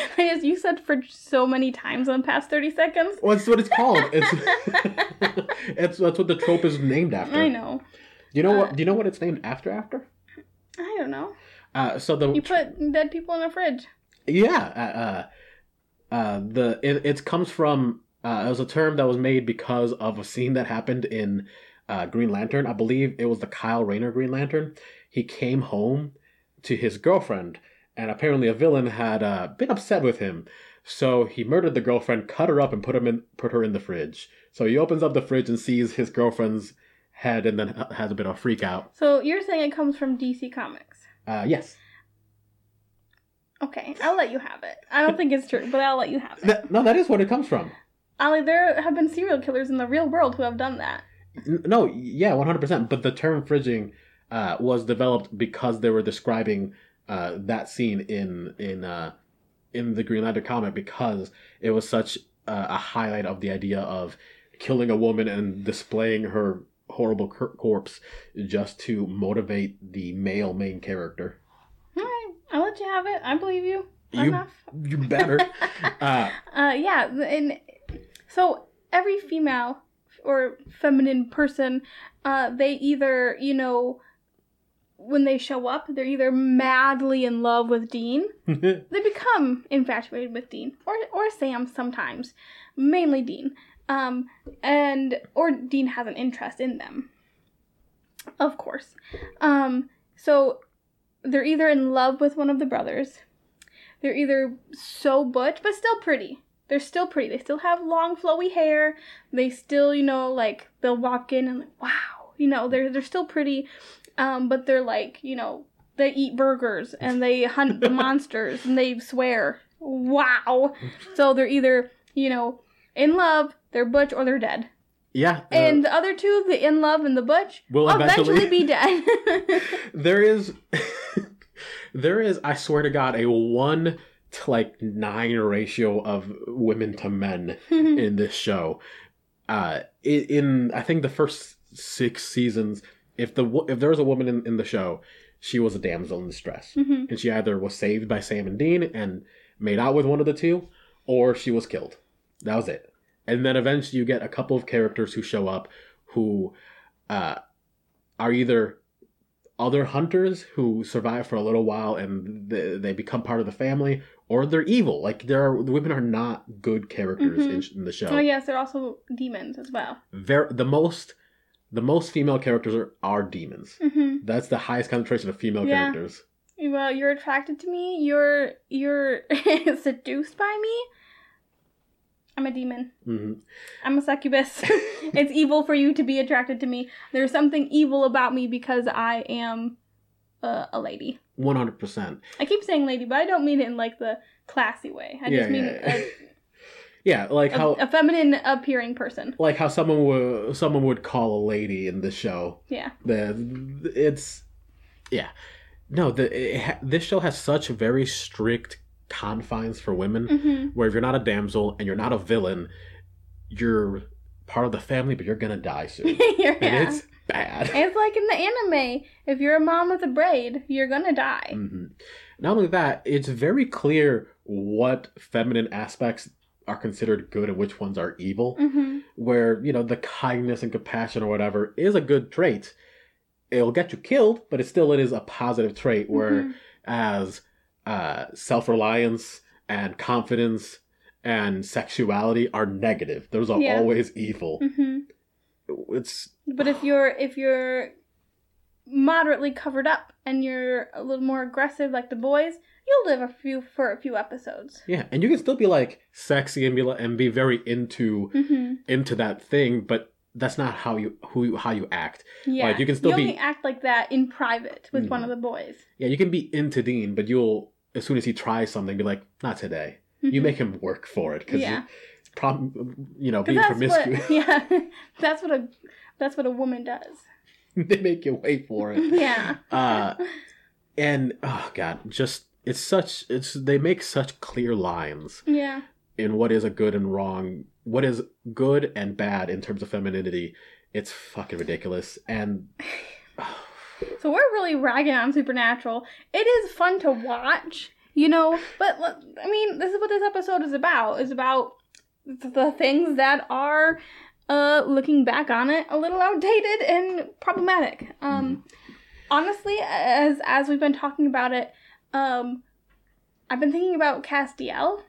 I just you said for so many times in the past thirty seconds. Well, that's what it's called. It's, it's that's what the trope is named after. I know. Do you know Uh, what? Do you know what it's named after? After? I don't know. Uh, so the You put dead people in a fridge. Yeah, uh, uh, uh, the it, it comes from uh, it was a term that was made because of a scene that happened in uh, Green Lantern. I believe it was the Kyle Rayner Green Lantern. He came home to his girlfriend, and apparently a villain had uh, been upset with him. So he murdered the girlfriend, cut her up, and put him in put her in the fridge. So he opens up the fridge and sees his girlfriend's head, and then has a bit of a freak out. So you're saying it comes from DC Comics. Uh, yes, Okay, I'll let you have it. I don't think it's true, but I'll let you have it. That- no, that is what it comes from. Ali, there have been serial killers in the real world who have done that. No, yeah, one hundred percent. But the term fridging uh, was developed because they were describing uh, that scene in in uh, in the Green Lantern comic because it was such uh, a highlight of the idea of killing a woman and displaying her horrible cor- corpse just to motivate the male main character. All right, I'll let you have it. I believe you. You Enough. you better. uh, Uh, yeah, and so every female or feminine person, uh, they either, you know, when they show up, they're either madly in love with Dean, they become infatuated with Dean, or or Sam sometimes, mainly Dean, um, and or Dean has an interest in them, of course. Um, so they're either in love with one of the brothers, they're either so butch but still pretty. They're still pretty. They still have long flowy hair. They still, you know, like they'll walk in and like, wow, you know, they're they're still pretty, um, but they're like, you know, they eat burgers and they hunt the monsters and they swear. Wow. So they're either, you know, in love, they're butch, or they're dead. yeah, uh, And the other two, the in love and the butch, Will eventually, eventually- be dead. there is there is i swear to god a one to like nine ratio of women to men in this show uh in i think the first six seasons if the if there was a woman in, in the show she was a damsel in distress Mhm. and she either was saved by sam and dean and made out with one of the two or she was killed that was it and then eventually you get a couple of characters who show up who uh are either other hunters who survive for a little while and they, they become part of the family, or they're evil. Like there are the women are not good characters in, in the show. oh yes, they're also demons as well. Ver the most the most female characters are, are demons. hmm That's the highest concentration of female Yeah. characters. Well, you're attracted to me. You're you're seduced by me. I'm a demon. hmm I'm a succubus. it's evil for you to be attracted to me. There's something evil about me because I am uh, a lady. One hundred percent. I keep saying lady, but I don't mean it in like the classy way. I Yeah, just mean yeah, yeah. Yeah, like a, how a, feminine appearing person. like how someone would someone would call a lady in the show. Yeah. the it's yeah no the ha, this show has such very strict confines for women hmm where if you're not a damsel and you're not a villain you're part of the family but you're gonna die soon yeah. and it's bad It's like in the anime. If you're a mom with a braid, you're gonna die. Mhm. not only that it's very clear what feminine aspects are considered good and which ones are evil hmm where you know the kindness and compassion or whatever is a good trait it'll get you killed but it still it is a positive trait where Mhm. as uh, self-reliance and confidence and sexuality are negative those are Yeah. always evil hmm it's But if you're if you're moderately covered up and you're a little more aggressive like the boys, you'll live a few for a few episodes. yeah and you can still be like sexy and be like, and be very into hmm into that thing but that's not how you who you- how you act Yeah, Like, you can still only be- act like that in private with one Mhm. of the boys. yeah you can be into dean but you'll as soon as he tries something be like not today you Mhm. make him work for it because Yeah. prom, you know, being promiscuous what yeah, that's what a that's what a woman does. they make you wait for it Yeah. uh and oh god just it's such it's they make such clear lines yeah. in what is a good and wrong what is good and bad in terms of femininity it's fucking ridiculous and So we're really ragging on Supernatural. It is fun to watch, you know, but I mean, this is what this episode is about. Is about the things that are uh looking back on it a little outdated and problematic. Um honestly, as as we've been talking about it, um I've been thinking about Castiel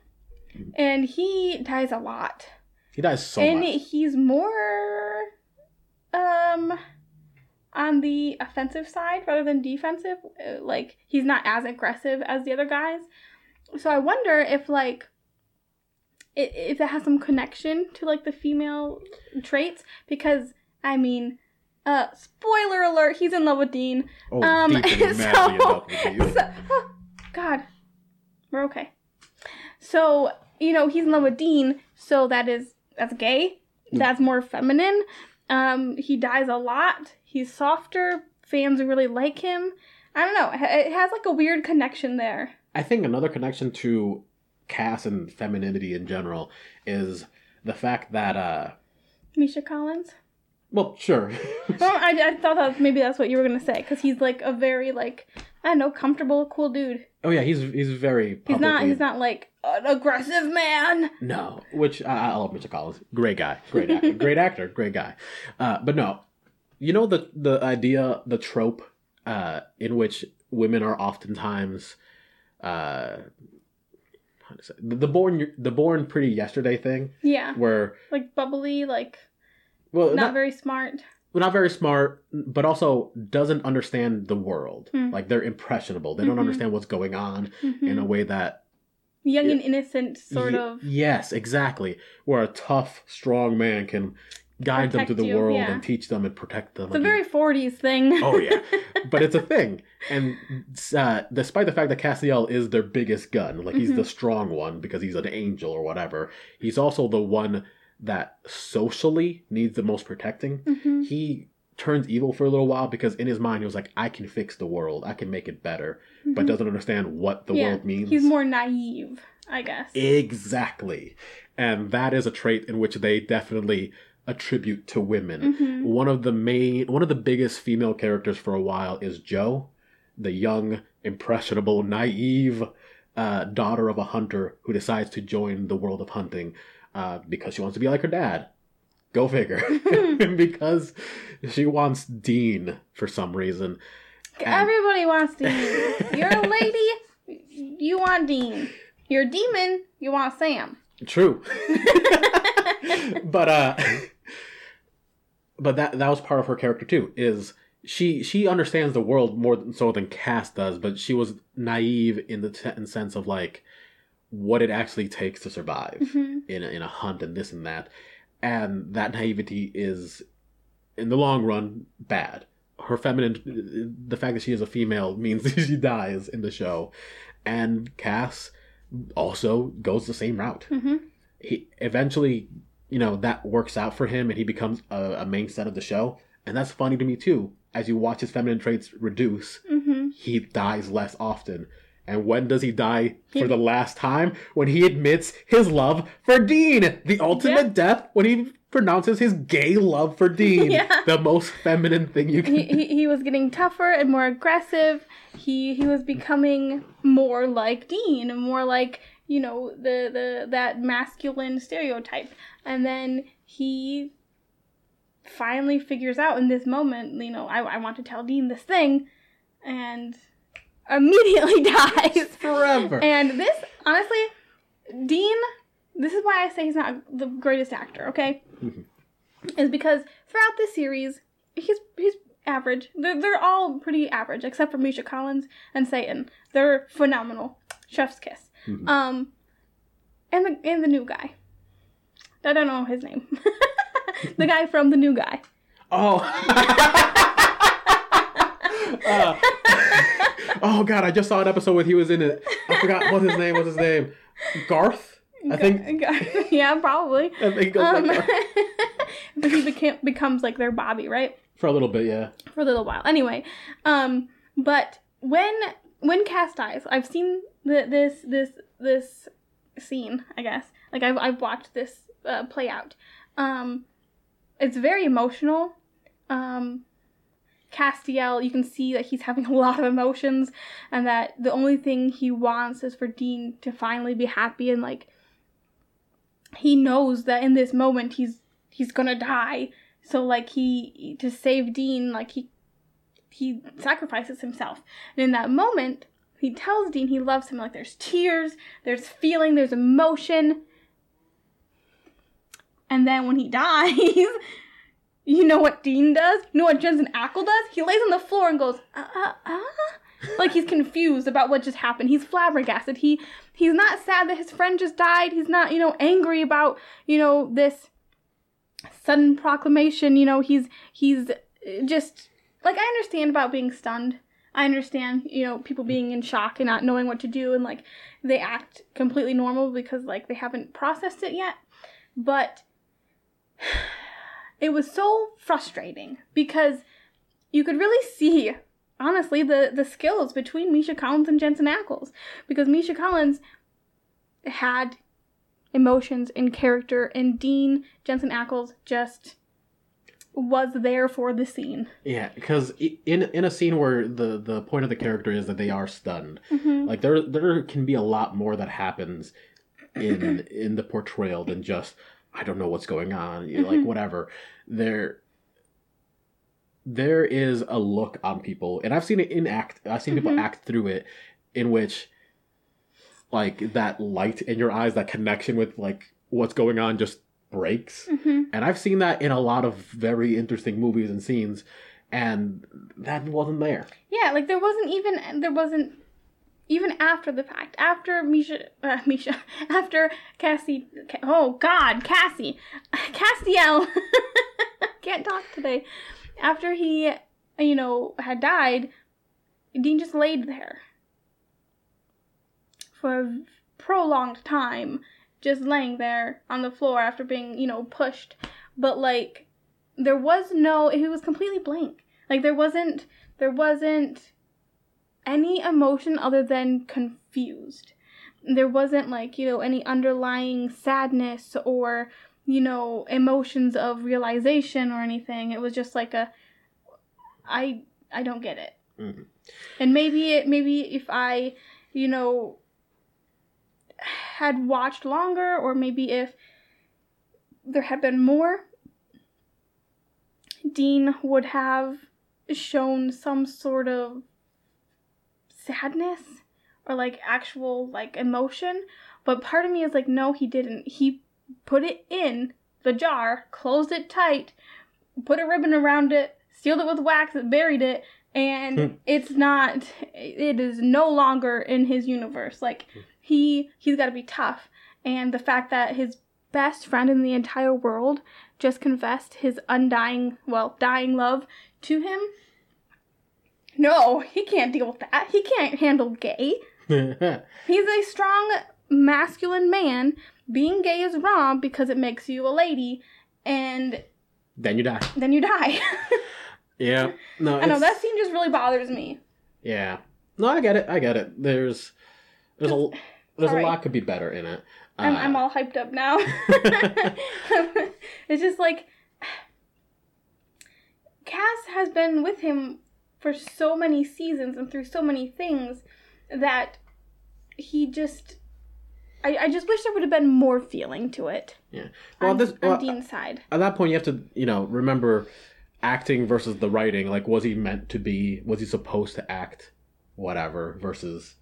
and he dies a lot. he dies so and much he's more um on the offensive side rather than defensive Uh, like he's not as aggressive as the other guys so i wonder if like if it has some connection to like the female traits because i mean uh spoiler alert he's in love with dean oh um, deep and madly in so- love with you. so- god We're okay. So, you know, he's in love with Dean, so that is that's gay. That's more feminine. Um, he dies a lot. He's softer. Fans really like him. I don't know. It it has like a weird connection there. I think another connection to Cass and femininity in general is the fact that, uh, Misha Collins. well, sure. Well, I, I thought that maybe that's what you were gonna say because he's like a very like I don't know comfortable, cool dude. oh yeah, he's he's very. He's not. He's not like an aggressive man. No, which I, I love Misha Collins. Great guy, great actor, great actor, great guy. Uh, but no, you know the the idea, the trope, uh, in which women are oftentimes, uh, how to say the, the born the born pretty yesterday thing, Yeah, where like bubbly, like well not, not very smart. well, not very smart, but also doesn't understand the world. Hmm. Like they're impressionable. They don't Mhm. understand what's going on Mhm. in a way that Young Yeah. and innocent, sort Ye- of. Yes, exactly. Where a tough, strong man can guide them through the you, world yeah. and teach them and protect them. It's a very '40s thing. Oh, yeah. but it's a thing. And uh, despite the fact that Castiel is their biggest gun, like he's Mhm. the strong one because he's an angel or whatever, he's also the one that socially needs the most protecting. hmm He turns evil for a little while because in his mind he was like, I can fix the world, I can make it better, but doesn't understand what the Mm-hmm. Yeah, world means. He's more naive, I guess. Exactly. And that is a trait in which they definitely attribute to women. hmm One of the main one of the biggest female characters for a while is Jo, the young, impressionable, naive uh, daughter of a hunter who decides to join the world of hunting uh, because she wants to be like her dad. Go figure. because she wants Dean for some reason. And- Everybody wants Dean. You're a lady, you want Dean. You're a demon, you want Sam. True. but uh but that that was part of her character too is she she understands the world more than- so than Cass does but she was naive in the t- in sense of like what it actually takes to survive Mhm. in a, in a hunt and this and that and that naivety is in the long run bad her feminine the fact that she is a female means she dies in the show and Cass also goes the same route Mhm. he eventually you know that works out for him and he becomes a, a main set of the show and that's funny to me too as you watch his feminine traits reduce Mhm. he dies less often and when does he die for He- the last time when he admits his love for dean the ultimate Yeah. death when he pronounces his gay love for dean Yeah. the most feminine thing you can he, he, he was getting tougher and more aggressive. He he was becoming more like Dean and more like you know the the that masculine stereotype. And then he finally figures out in this moment, you know, I, I want to tell Dean this thing, and immediately dies. forever And this, honestly, Dean, this is why I say he's not the greatest actor, okay? Mhm. Is because throughout this series, he's he's average. They're, they're all pretty average, except for Misha Collins and Satan. They're phenomenal. Chef's kiss. Mhm. Um, and the and the new guy. I don't know his name. the guy from the new guy. Oh. Uh, oh god, I just saw an episode where he was in it. I forgot what his name was. His name Garth. I think. yeah, probably. I think it goes Um, like but he became becomes like their Bobby, right? for a little bit. Yeah. For a little while. Anyway, um, but when when Cass dies, I've seen the, this this this scene. I guess like I've I've watched this uh, play out. Um, it's very emotional. Um, Castiel, you can see that he's having a lot of emotions, and that the only thing he wants is for Dean to finally be happy and like he knows that in this moment he's he's gonna die. So like he to save Dean, like he he sacrifices himself. And in that moment, he tells Dean he loves him. Like there's tears, there's feeling, there's emotion. And then when he dies, you know what Dean does? You know what Jensen Ackles does? He lays on the floor and goes, ah, ah, ah. Like he's confused about what just happened. He's flabbergasted. He he's not sad that his friend just died. He's not, you know, angry about, you know, this sudden proclamation. You know, he's he's just like I understand about being stunned. I understand, you know, people being in shock and not knowing what to do and like they act completely normal because like they haven't processed it yet. But it was so frustrating because you could really see honestly the the skills between Misha Collins and Jensen Ackles because Misha Collins had emotions and character and Dean Jensen Ackles just was there for the scene. Yeah, because in in a scene where the the point of the character is that they are stunned, Mm-hmm. like there there can be a lot more that happens in in the portrayal than just I don't know what's going on, you know, like Mhm. whatever. There there is a look on people, and I've seen it in act. I've seen people Mhm. act through it, in which like that light in your eyes, that connection with like what's going on, just breaks. hmm And I've seen that in a lot of very interesting movies and scenes, and that wasn't there. Yeah, like there wasn't even there wasn't even after the fact. After Misha, uh, Misha, after Cassie, oh God, Cassie, Castiel, can't talk today. After he, you know, had died, Dean just laid there for a prolonged time, just laying there on the floor after being, you know, pushed. But like, there was no. He was completely blank. Like there wasn't. There wasn't any emotion other than confused. There wasn't like, you know, any underlying sadness or, you know, emotions of realization or anything. It was just like a I I don't get it. Mhm. And maybe it maybe if I, you know, had watched longer or maybe if there had been more Dean would have shown some sort of sadness or like actual like emotion. But part of me is like no he didn't. He put it in the jar closed it tight put a ribbon around it sealed it with wax buried it and Hmm. it's not it is no longer in his universe. Like he he's got to be tough and the fact that his best friend in the entire world just confessed his undying well dying love to him no he can't deal with that he can't handle gay He's a strong masculine man. Being gay is wrong because it makes you a lady, and then you die. then you die. Yeah. No. I know that scene just really bothers me. Yeah. No, I get it. I get it. There's there's a there's a lot could be better in it. I'm, Uh, I'm all hyped up now. it's just like Cass has been with him for so many seasons and through so many things that he just. I, I just wish there would have been more feeling to it. Yeah. Well, on, this on Dean's side. at that point you have to you know remember acting versus the writing. Like, was he meant to be? Was he supposed to act? Whatever versus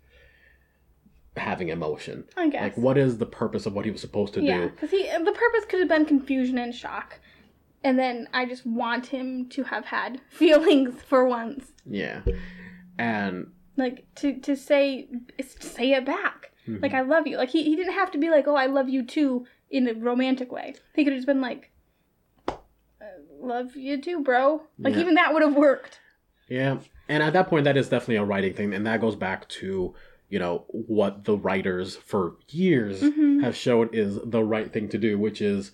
having emotion. I guess. Like, what is the purpose of what he was supposed to yeah, do? because he the purpose could have been confusion and shock, and then I just want him to have had feelings for once, Yeah. And like to to say say it back, mhm. like I love you. Like he he didn't have to be like oh I love you too in a romantic way. He could have just been like. Love you too, bro. Like Yeah. even that would have worked. Yeah, and at that point, that is definitely a writing thing, and that goes back to you know what the writers for years Mhm. have shown is the right thing to do, which is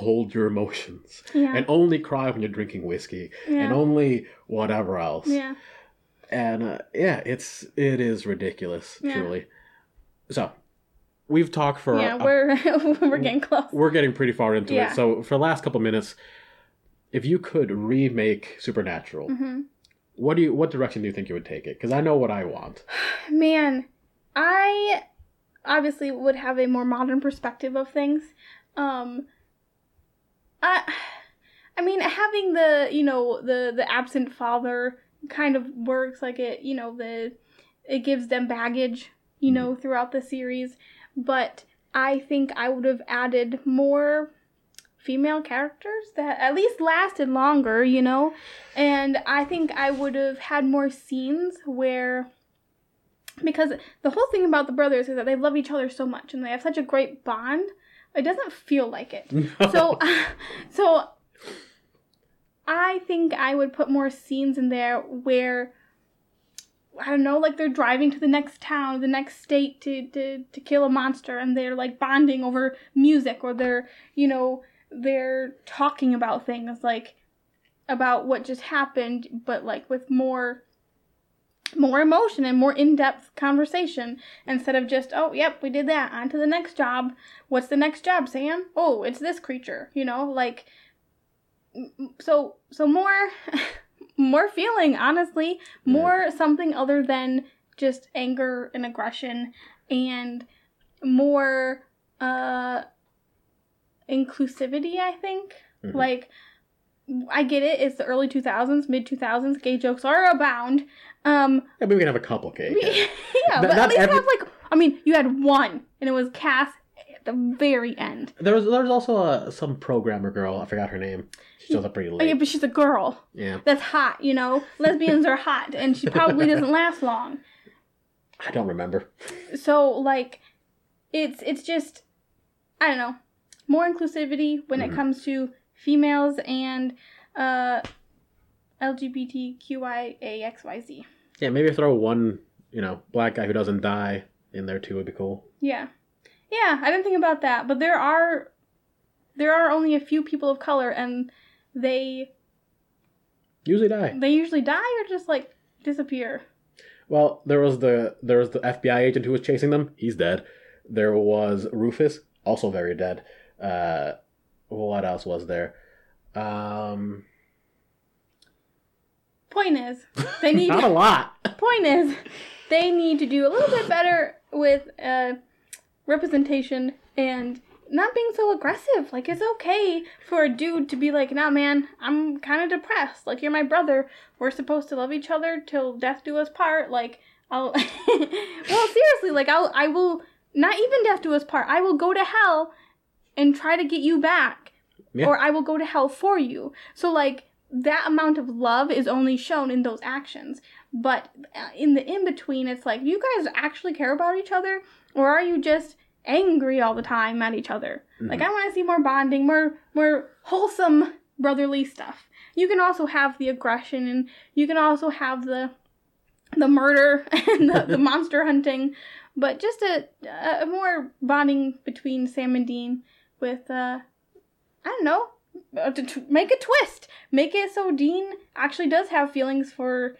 hold your emotions Yeah. and only cry when you're drinking whiskey and only whatever else. yeah. And uh, yeah, it's it is ridiculous, Yeah. truly. So we've talked for yeah, a- we're we're getting close. we're getting pretty far into Yeah. it. So for the last couple minutes, if you could remake Supernatural, hmm what do you what direction do you think you would take it? Because I know what I want. Man, I obviously would have a more modern perspective of things. Um I I mean having the, you know, the the absent father kind of works like it, you know, the it gives them baggage, you know, throughout the series, but I think I would have added more female characters that at least lasted longer, you know? And I think I would have had more scenes where because the whole thing about the brothers is that they love each other so much and they have such a great bond. It doesn't feel like it. So so I think I would put more scenes in there where I don't know, like they're driving to the next town, the next state to, to, to kill a monster and they're like bonding over music or they're, you know, they're talking about things like about what just happened, but like with more more emotion and more in-depth conversation instead of just oh yep we did that on to the next job. What's the next job sam? Oh it's this creature you know like so so more more feeling honestly. More something other than just anger and aggression and more uh inclusivity i think Mhm. like i get it it's the early 2000s mid 2000s gay jokes are abound um Yeah, we can have a couple cake. yeah, Not- but at least every- have like I mean, you had one, and it was Cass at the very end. There was there's also a, some programmer girl. I forgot her name. She shows up pretty Oh, yeah, but she's a girl. Yeah, That's hot, you know. Lesbians are hot, and she probably doesn't last long. I don't remember. So like, it's it's just I don't know, more inclusivity when Mhm. it comes to females and uh, LGBTQIAXYZ. Yeah, maybe throw one you know black guy who doesn't die in there too would be cool. Yeah. Yeah, I didn't think about that, but there are there are only a few people of color and they Usually die. they usually die or just like disappear. Well, there was the there was the FBI agent who was chasing them. He's dead. There was Rufus, also very dead. Uh, what else was there? Um, Point is, they need not a lot. point is they need to do a little bit better with uh representation and not being so aggressive. Like it's okay for a dude to be like, "Nah, man, I'm kind of depressed. Like you're my brother. We're supposed to love each other till death do us part." Like I'll Well, seriously, like I'll I will not even death do us part. I will go to hell and try to get you back. Yeah. Or I will go to hell for you. So like that amount of love is only shown in those actions. But uh, in the in between, it's like, you guys actually care about each other? Or are you just angry all the time at each other? Like, I want to see more bonding, more, more wholesome brotherly stuff. You can also have the aggression and you can also have the the murder and the, the monster hunting, but just a, a more bonding between Sam and Dean with, uh, I don't know, uh, to, make a twist. Make it so Dean actually does have feelings for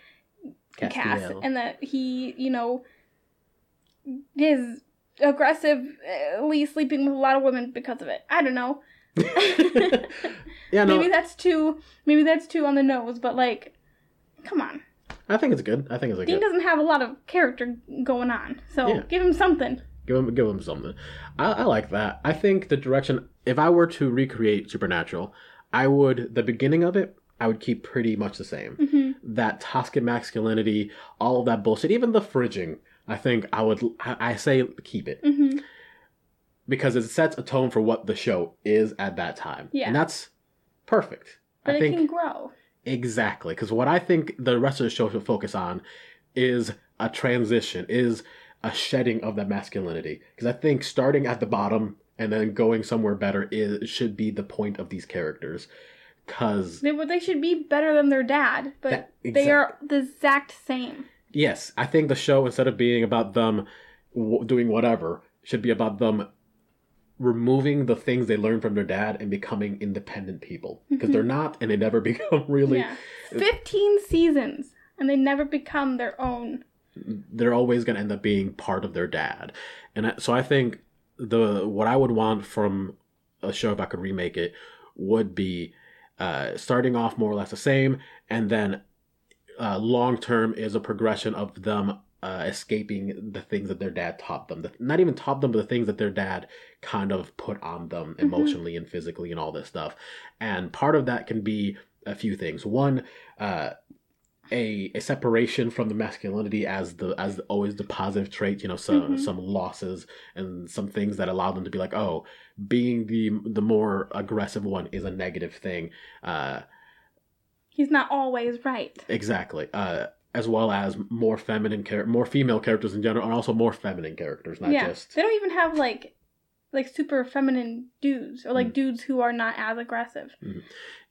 Cass Castiel. and that he, you know, is aggressively sleeping with a lot of women because of it. I don't know. yeah, no, maybe that's too maybe that's too on the nose, but like come on. I think it's good. I think it's a good Dean good. doesn't have a lot of character going on. So Yeah. give him something. Give him, give him something. I, I like that. I think the direction. If I were to recreate Supernatural, I would the beginning of it. I would keep pretty much the same. hmm That toxic masculinity, all of that bullshit, even the fridging. I think I would. I, say keep it hmm because it sets a tone for what the show is at that time. Yeah. and that's perfect. But I it think can grow. Exactly, because what I think the rest of the show should focus on is a transition, is a shedding of that masculinity. Because I think starting at the bottom and then going somewhere better is should be the point of these characters. Because They would they should be better than their dad, but That- they are the exact same. yes, I think the show instead of being about them w- doing whatever should be about them removing the things they learned from their dad and becoming independent people. Because they're mm-hmm. not, and they never become really. Yeah. Fifteen seasons and they never become their own. They're always going to end up being part of their dad and so i think the what i would want from a show if i could remake it would be uh, starting off more or less the same and then uh, long term is a progression of them uh, escaping the things that their dad taught them. The, not even taught them, but the things that their dad kind of put on them emotionally and physically and all this stuff. And part of that can be a few things. One, uh, a a separation from the masculinity as the as always the positive trait. You know, some Mhm. some losses and some things that allow them to be like, oh, being the the more aggressive one is a negative thing. Uh, He's not always right. Exactly. Uh, as well as more feminine char- more female characters in general, and also more feminine characters, not yeah. just They don't even have like like super feminine dudes or like Mm. dudes who are not as aggressive.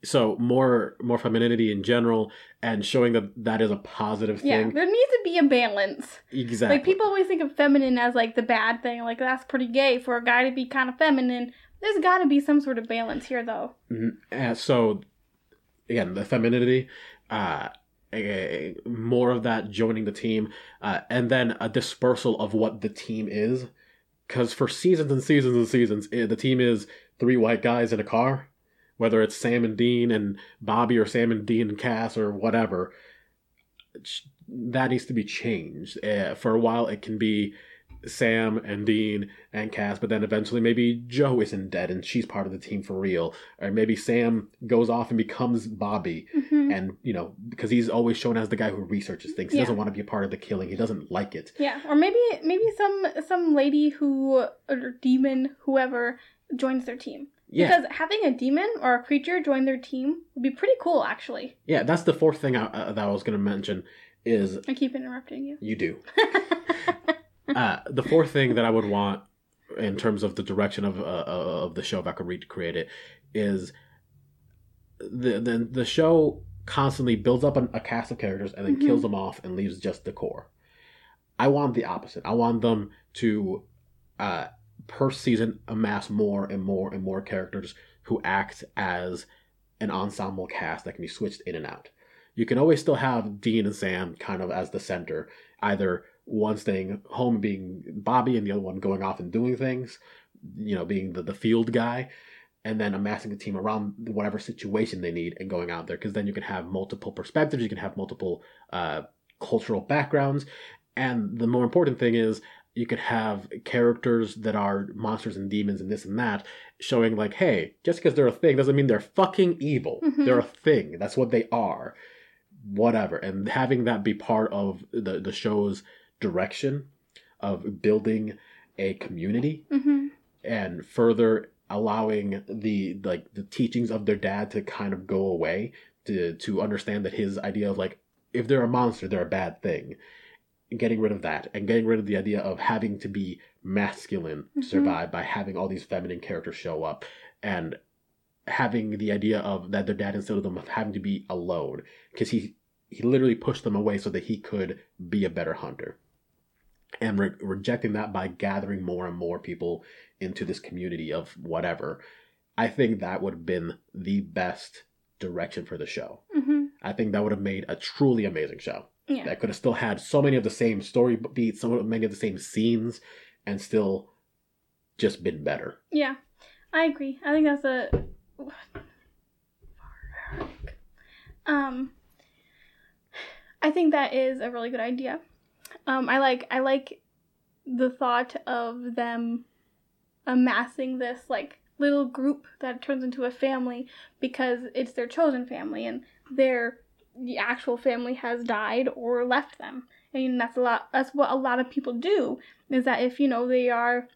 So more more femininity in general, and showing that that is a positive thing. Yeah, there needs to be a balance. Exactly. Like people always think of feminine as like the bad thing, like that's pretty gay for a guy to be kind of feminine. There's got to be some sort of balance here, though. Mhm. Uh, so again, the femininity, uh, more of that joining the team, uh, and then a dispersal of what the team is. Because for seasons and seasons and seasons, eh, the team is three white guys in a car, whether it's Sam and Dean and Bobby or Sam and Dean and Cass or whatever. That needs to be changed. Uh, for a while, it can be Sam and Dean and Cass, but then eventually maybe Jo isn't dead and she's part of the team for real, or maybe Sam goes off and becomes Bobby, hmm and you know because he's always shown as the guy who researches things. He Yeah. doesn't want to be a part of the killing. He doesn't like it. Yeah, or maybe maybe some some lady who or demon whoever joins their team. Yeah, Because having a demon or a creature join their team would be pretty cool, actually. yeah. That's the fourth thing I, uh, that I was going to mention is I keep interrupting you. you do. uh, the fourth thing that I would want in terms of the direction of uh, of the show, if I could recreate it, is the the, the show constantly builds up a, a cast of characters and then Mhm. kills them off and leaves just the core. I want the opposite. I want them to, uh, per season, amass more and more and more characters who act as an ensemble cast that can be switched in and out. You can always still have Dean and Sam kind of as the center, either one staying home being Bobby and the other one going off and doing things, you know, being the, the field guy, and then amassing a team around whatever situation they need and going out there. Because then you can have multiple perspectives, you can have multiple uh, cultural backgrounds, and the more important thing is you could have characters that are monsters and demons and this and that, showing like, hey, just because they're a thing doesn't mean they're fucking evil. Mhm. They're a thing. That's what they are. Whatever. And having that be part of the, the show's direction of building a community hmm and further allowing the like the teachings of their dad to kind of go away to to understand that his idea of like if they're a monster they're a bad thing. Getting rid of that and getting rid of the idea of having to be masculine to Mhm. survive by having all these feminine characters show up and having the idea of that their dad instilled in them of having to be alone because he he literally pushed them away so that he could be a better hunter and re- rejecting that by gathering more and more people into this community of whatever i think that would have been the best direction for the show hmm i think that would have made a truly amazing show Yeah. that could have still had so many of the same story beats so many of the same scenes and still just been better Yeah. I agree. I think that's a um I think that is a really good idea. Um I like I like the thought of them amassing this like little group that turns into a family because it's their chosen family and their the actual family has died or left them. I And that's a lot that's what a lot of people do is that if you know they are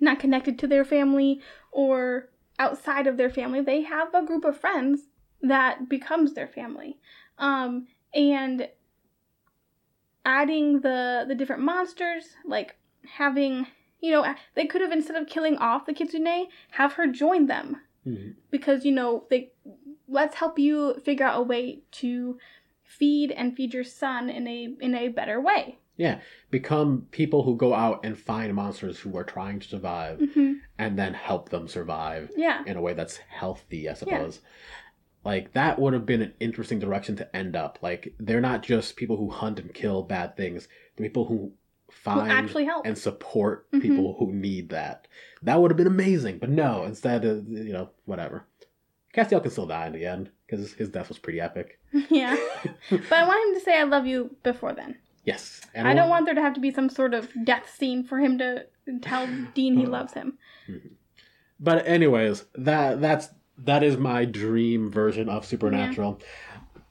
not connected to their family or outside of their family, they have a group of friends that becomes their family. Um, and adding the the different monsters, like having you know they could have instead of killing off the kitsune, have her join them because you know they let's help you figure out a way to feed and feed your son in a in a better way. Yeah, become people who go out and find monsters who are trying to survive hmm and then help them survive Yeah. in a way that's healthy, I suppose. Like that would have been an interesting direction to end up. Like they're not just people who hunt and kill bad things; they're people who find actually help. and support Mhm. people who need that. That would have been amazing, but no. Instead, of, you know, whatever. Castiel can still die in the end because his death was pretty epic. yeah. But I want him to say I love you before then. yes, I don't want there to have to be some sort of death scene for him to tell Dean he loves him. But anyways, that that's that is my dream version of Supernatural.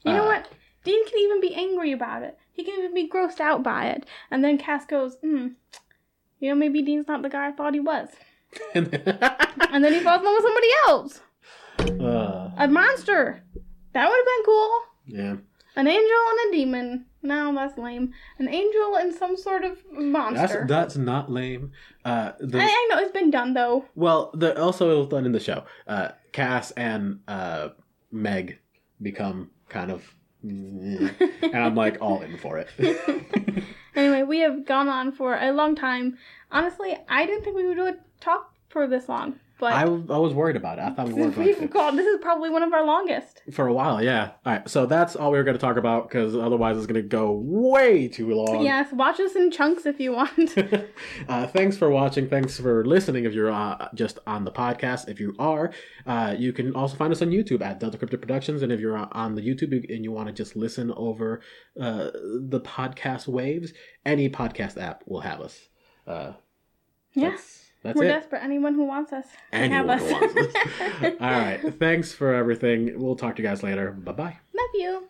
You know Uh, what? Dean can even be angry about it. He can even be grossed out by it. And then Cass goes, hmm, you know, maybe Dean's not the guy I thought he was. And then he falls in love with somebody else. uh, A monster. That would have been cool. yeah. An angel and a demon. No, that's lame. An angel and some sort of That's monster. that's not lame. Uh, the, I, I know it's been done though. well, the also it was done in the show. Uh, Cass and uh, Meg become kind of, and I'm like all in for it. Anyway, we have gone on for a long time. Honestly, I didn't think we would talk for this long, but I, I was worried about it. I thought we were going to. gone. This is probably one of our longest. For a while, yeah. All right, so that's all we were going to talk about because otherwise it's going to go way too long. Yes, watch us in chunks if you want. uh, thanks for watching. Thanks for listening. If you're uh, just on the podcast, if you are, uh, you can also find us on YouTube at Delta Crypto Productions. And if you're on the YouTube and you want to just listen over uh, the podcast waves, any podcast app will have us. Uh, yeah, that's, we're it. desperate. Anyone who wants us, can Anyone have who us. wants us. All right. Thanks for everything. We'll talk to you guys later. Bye bye. Love you.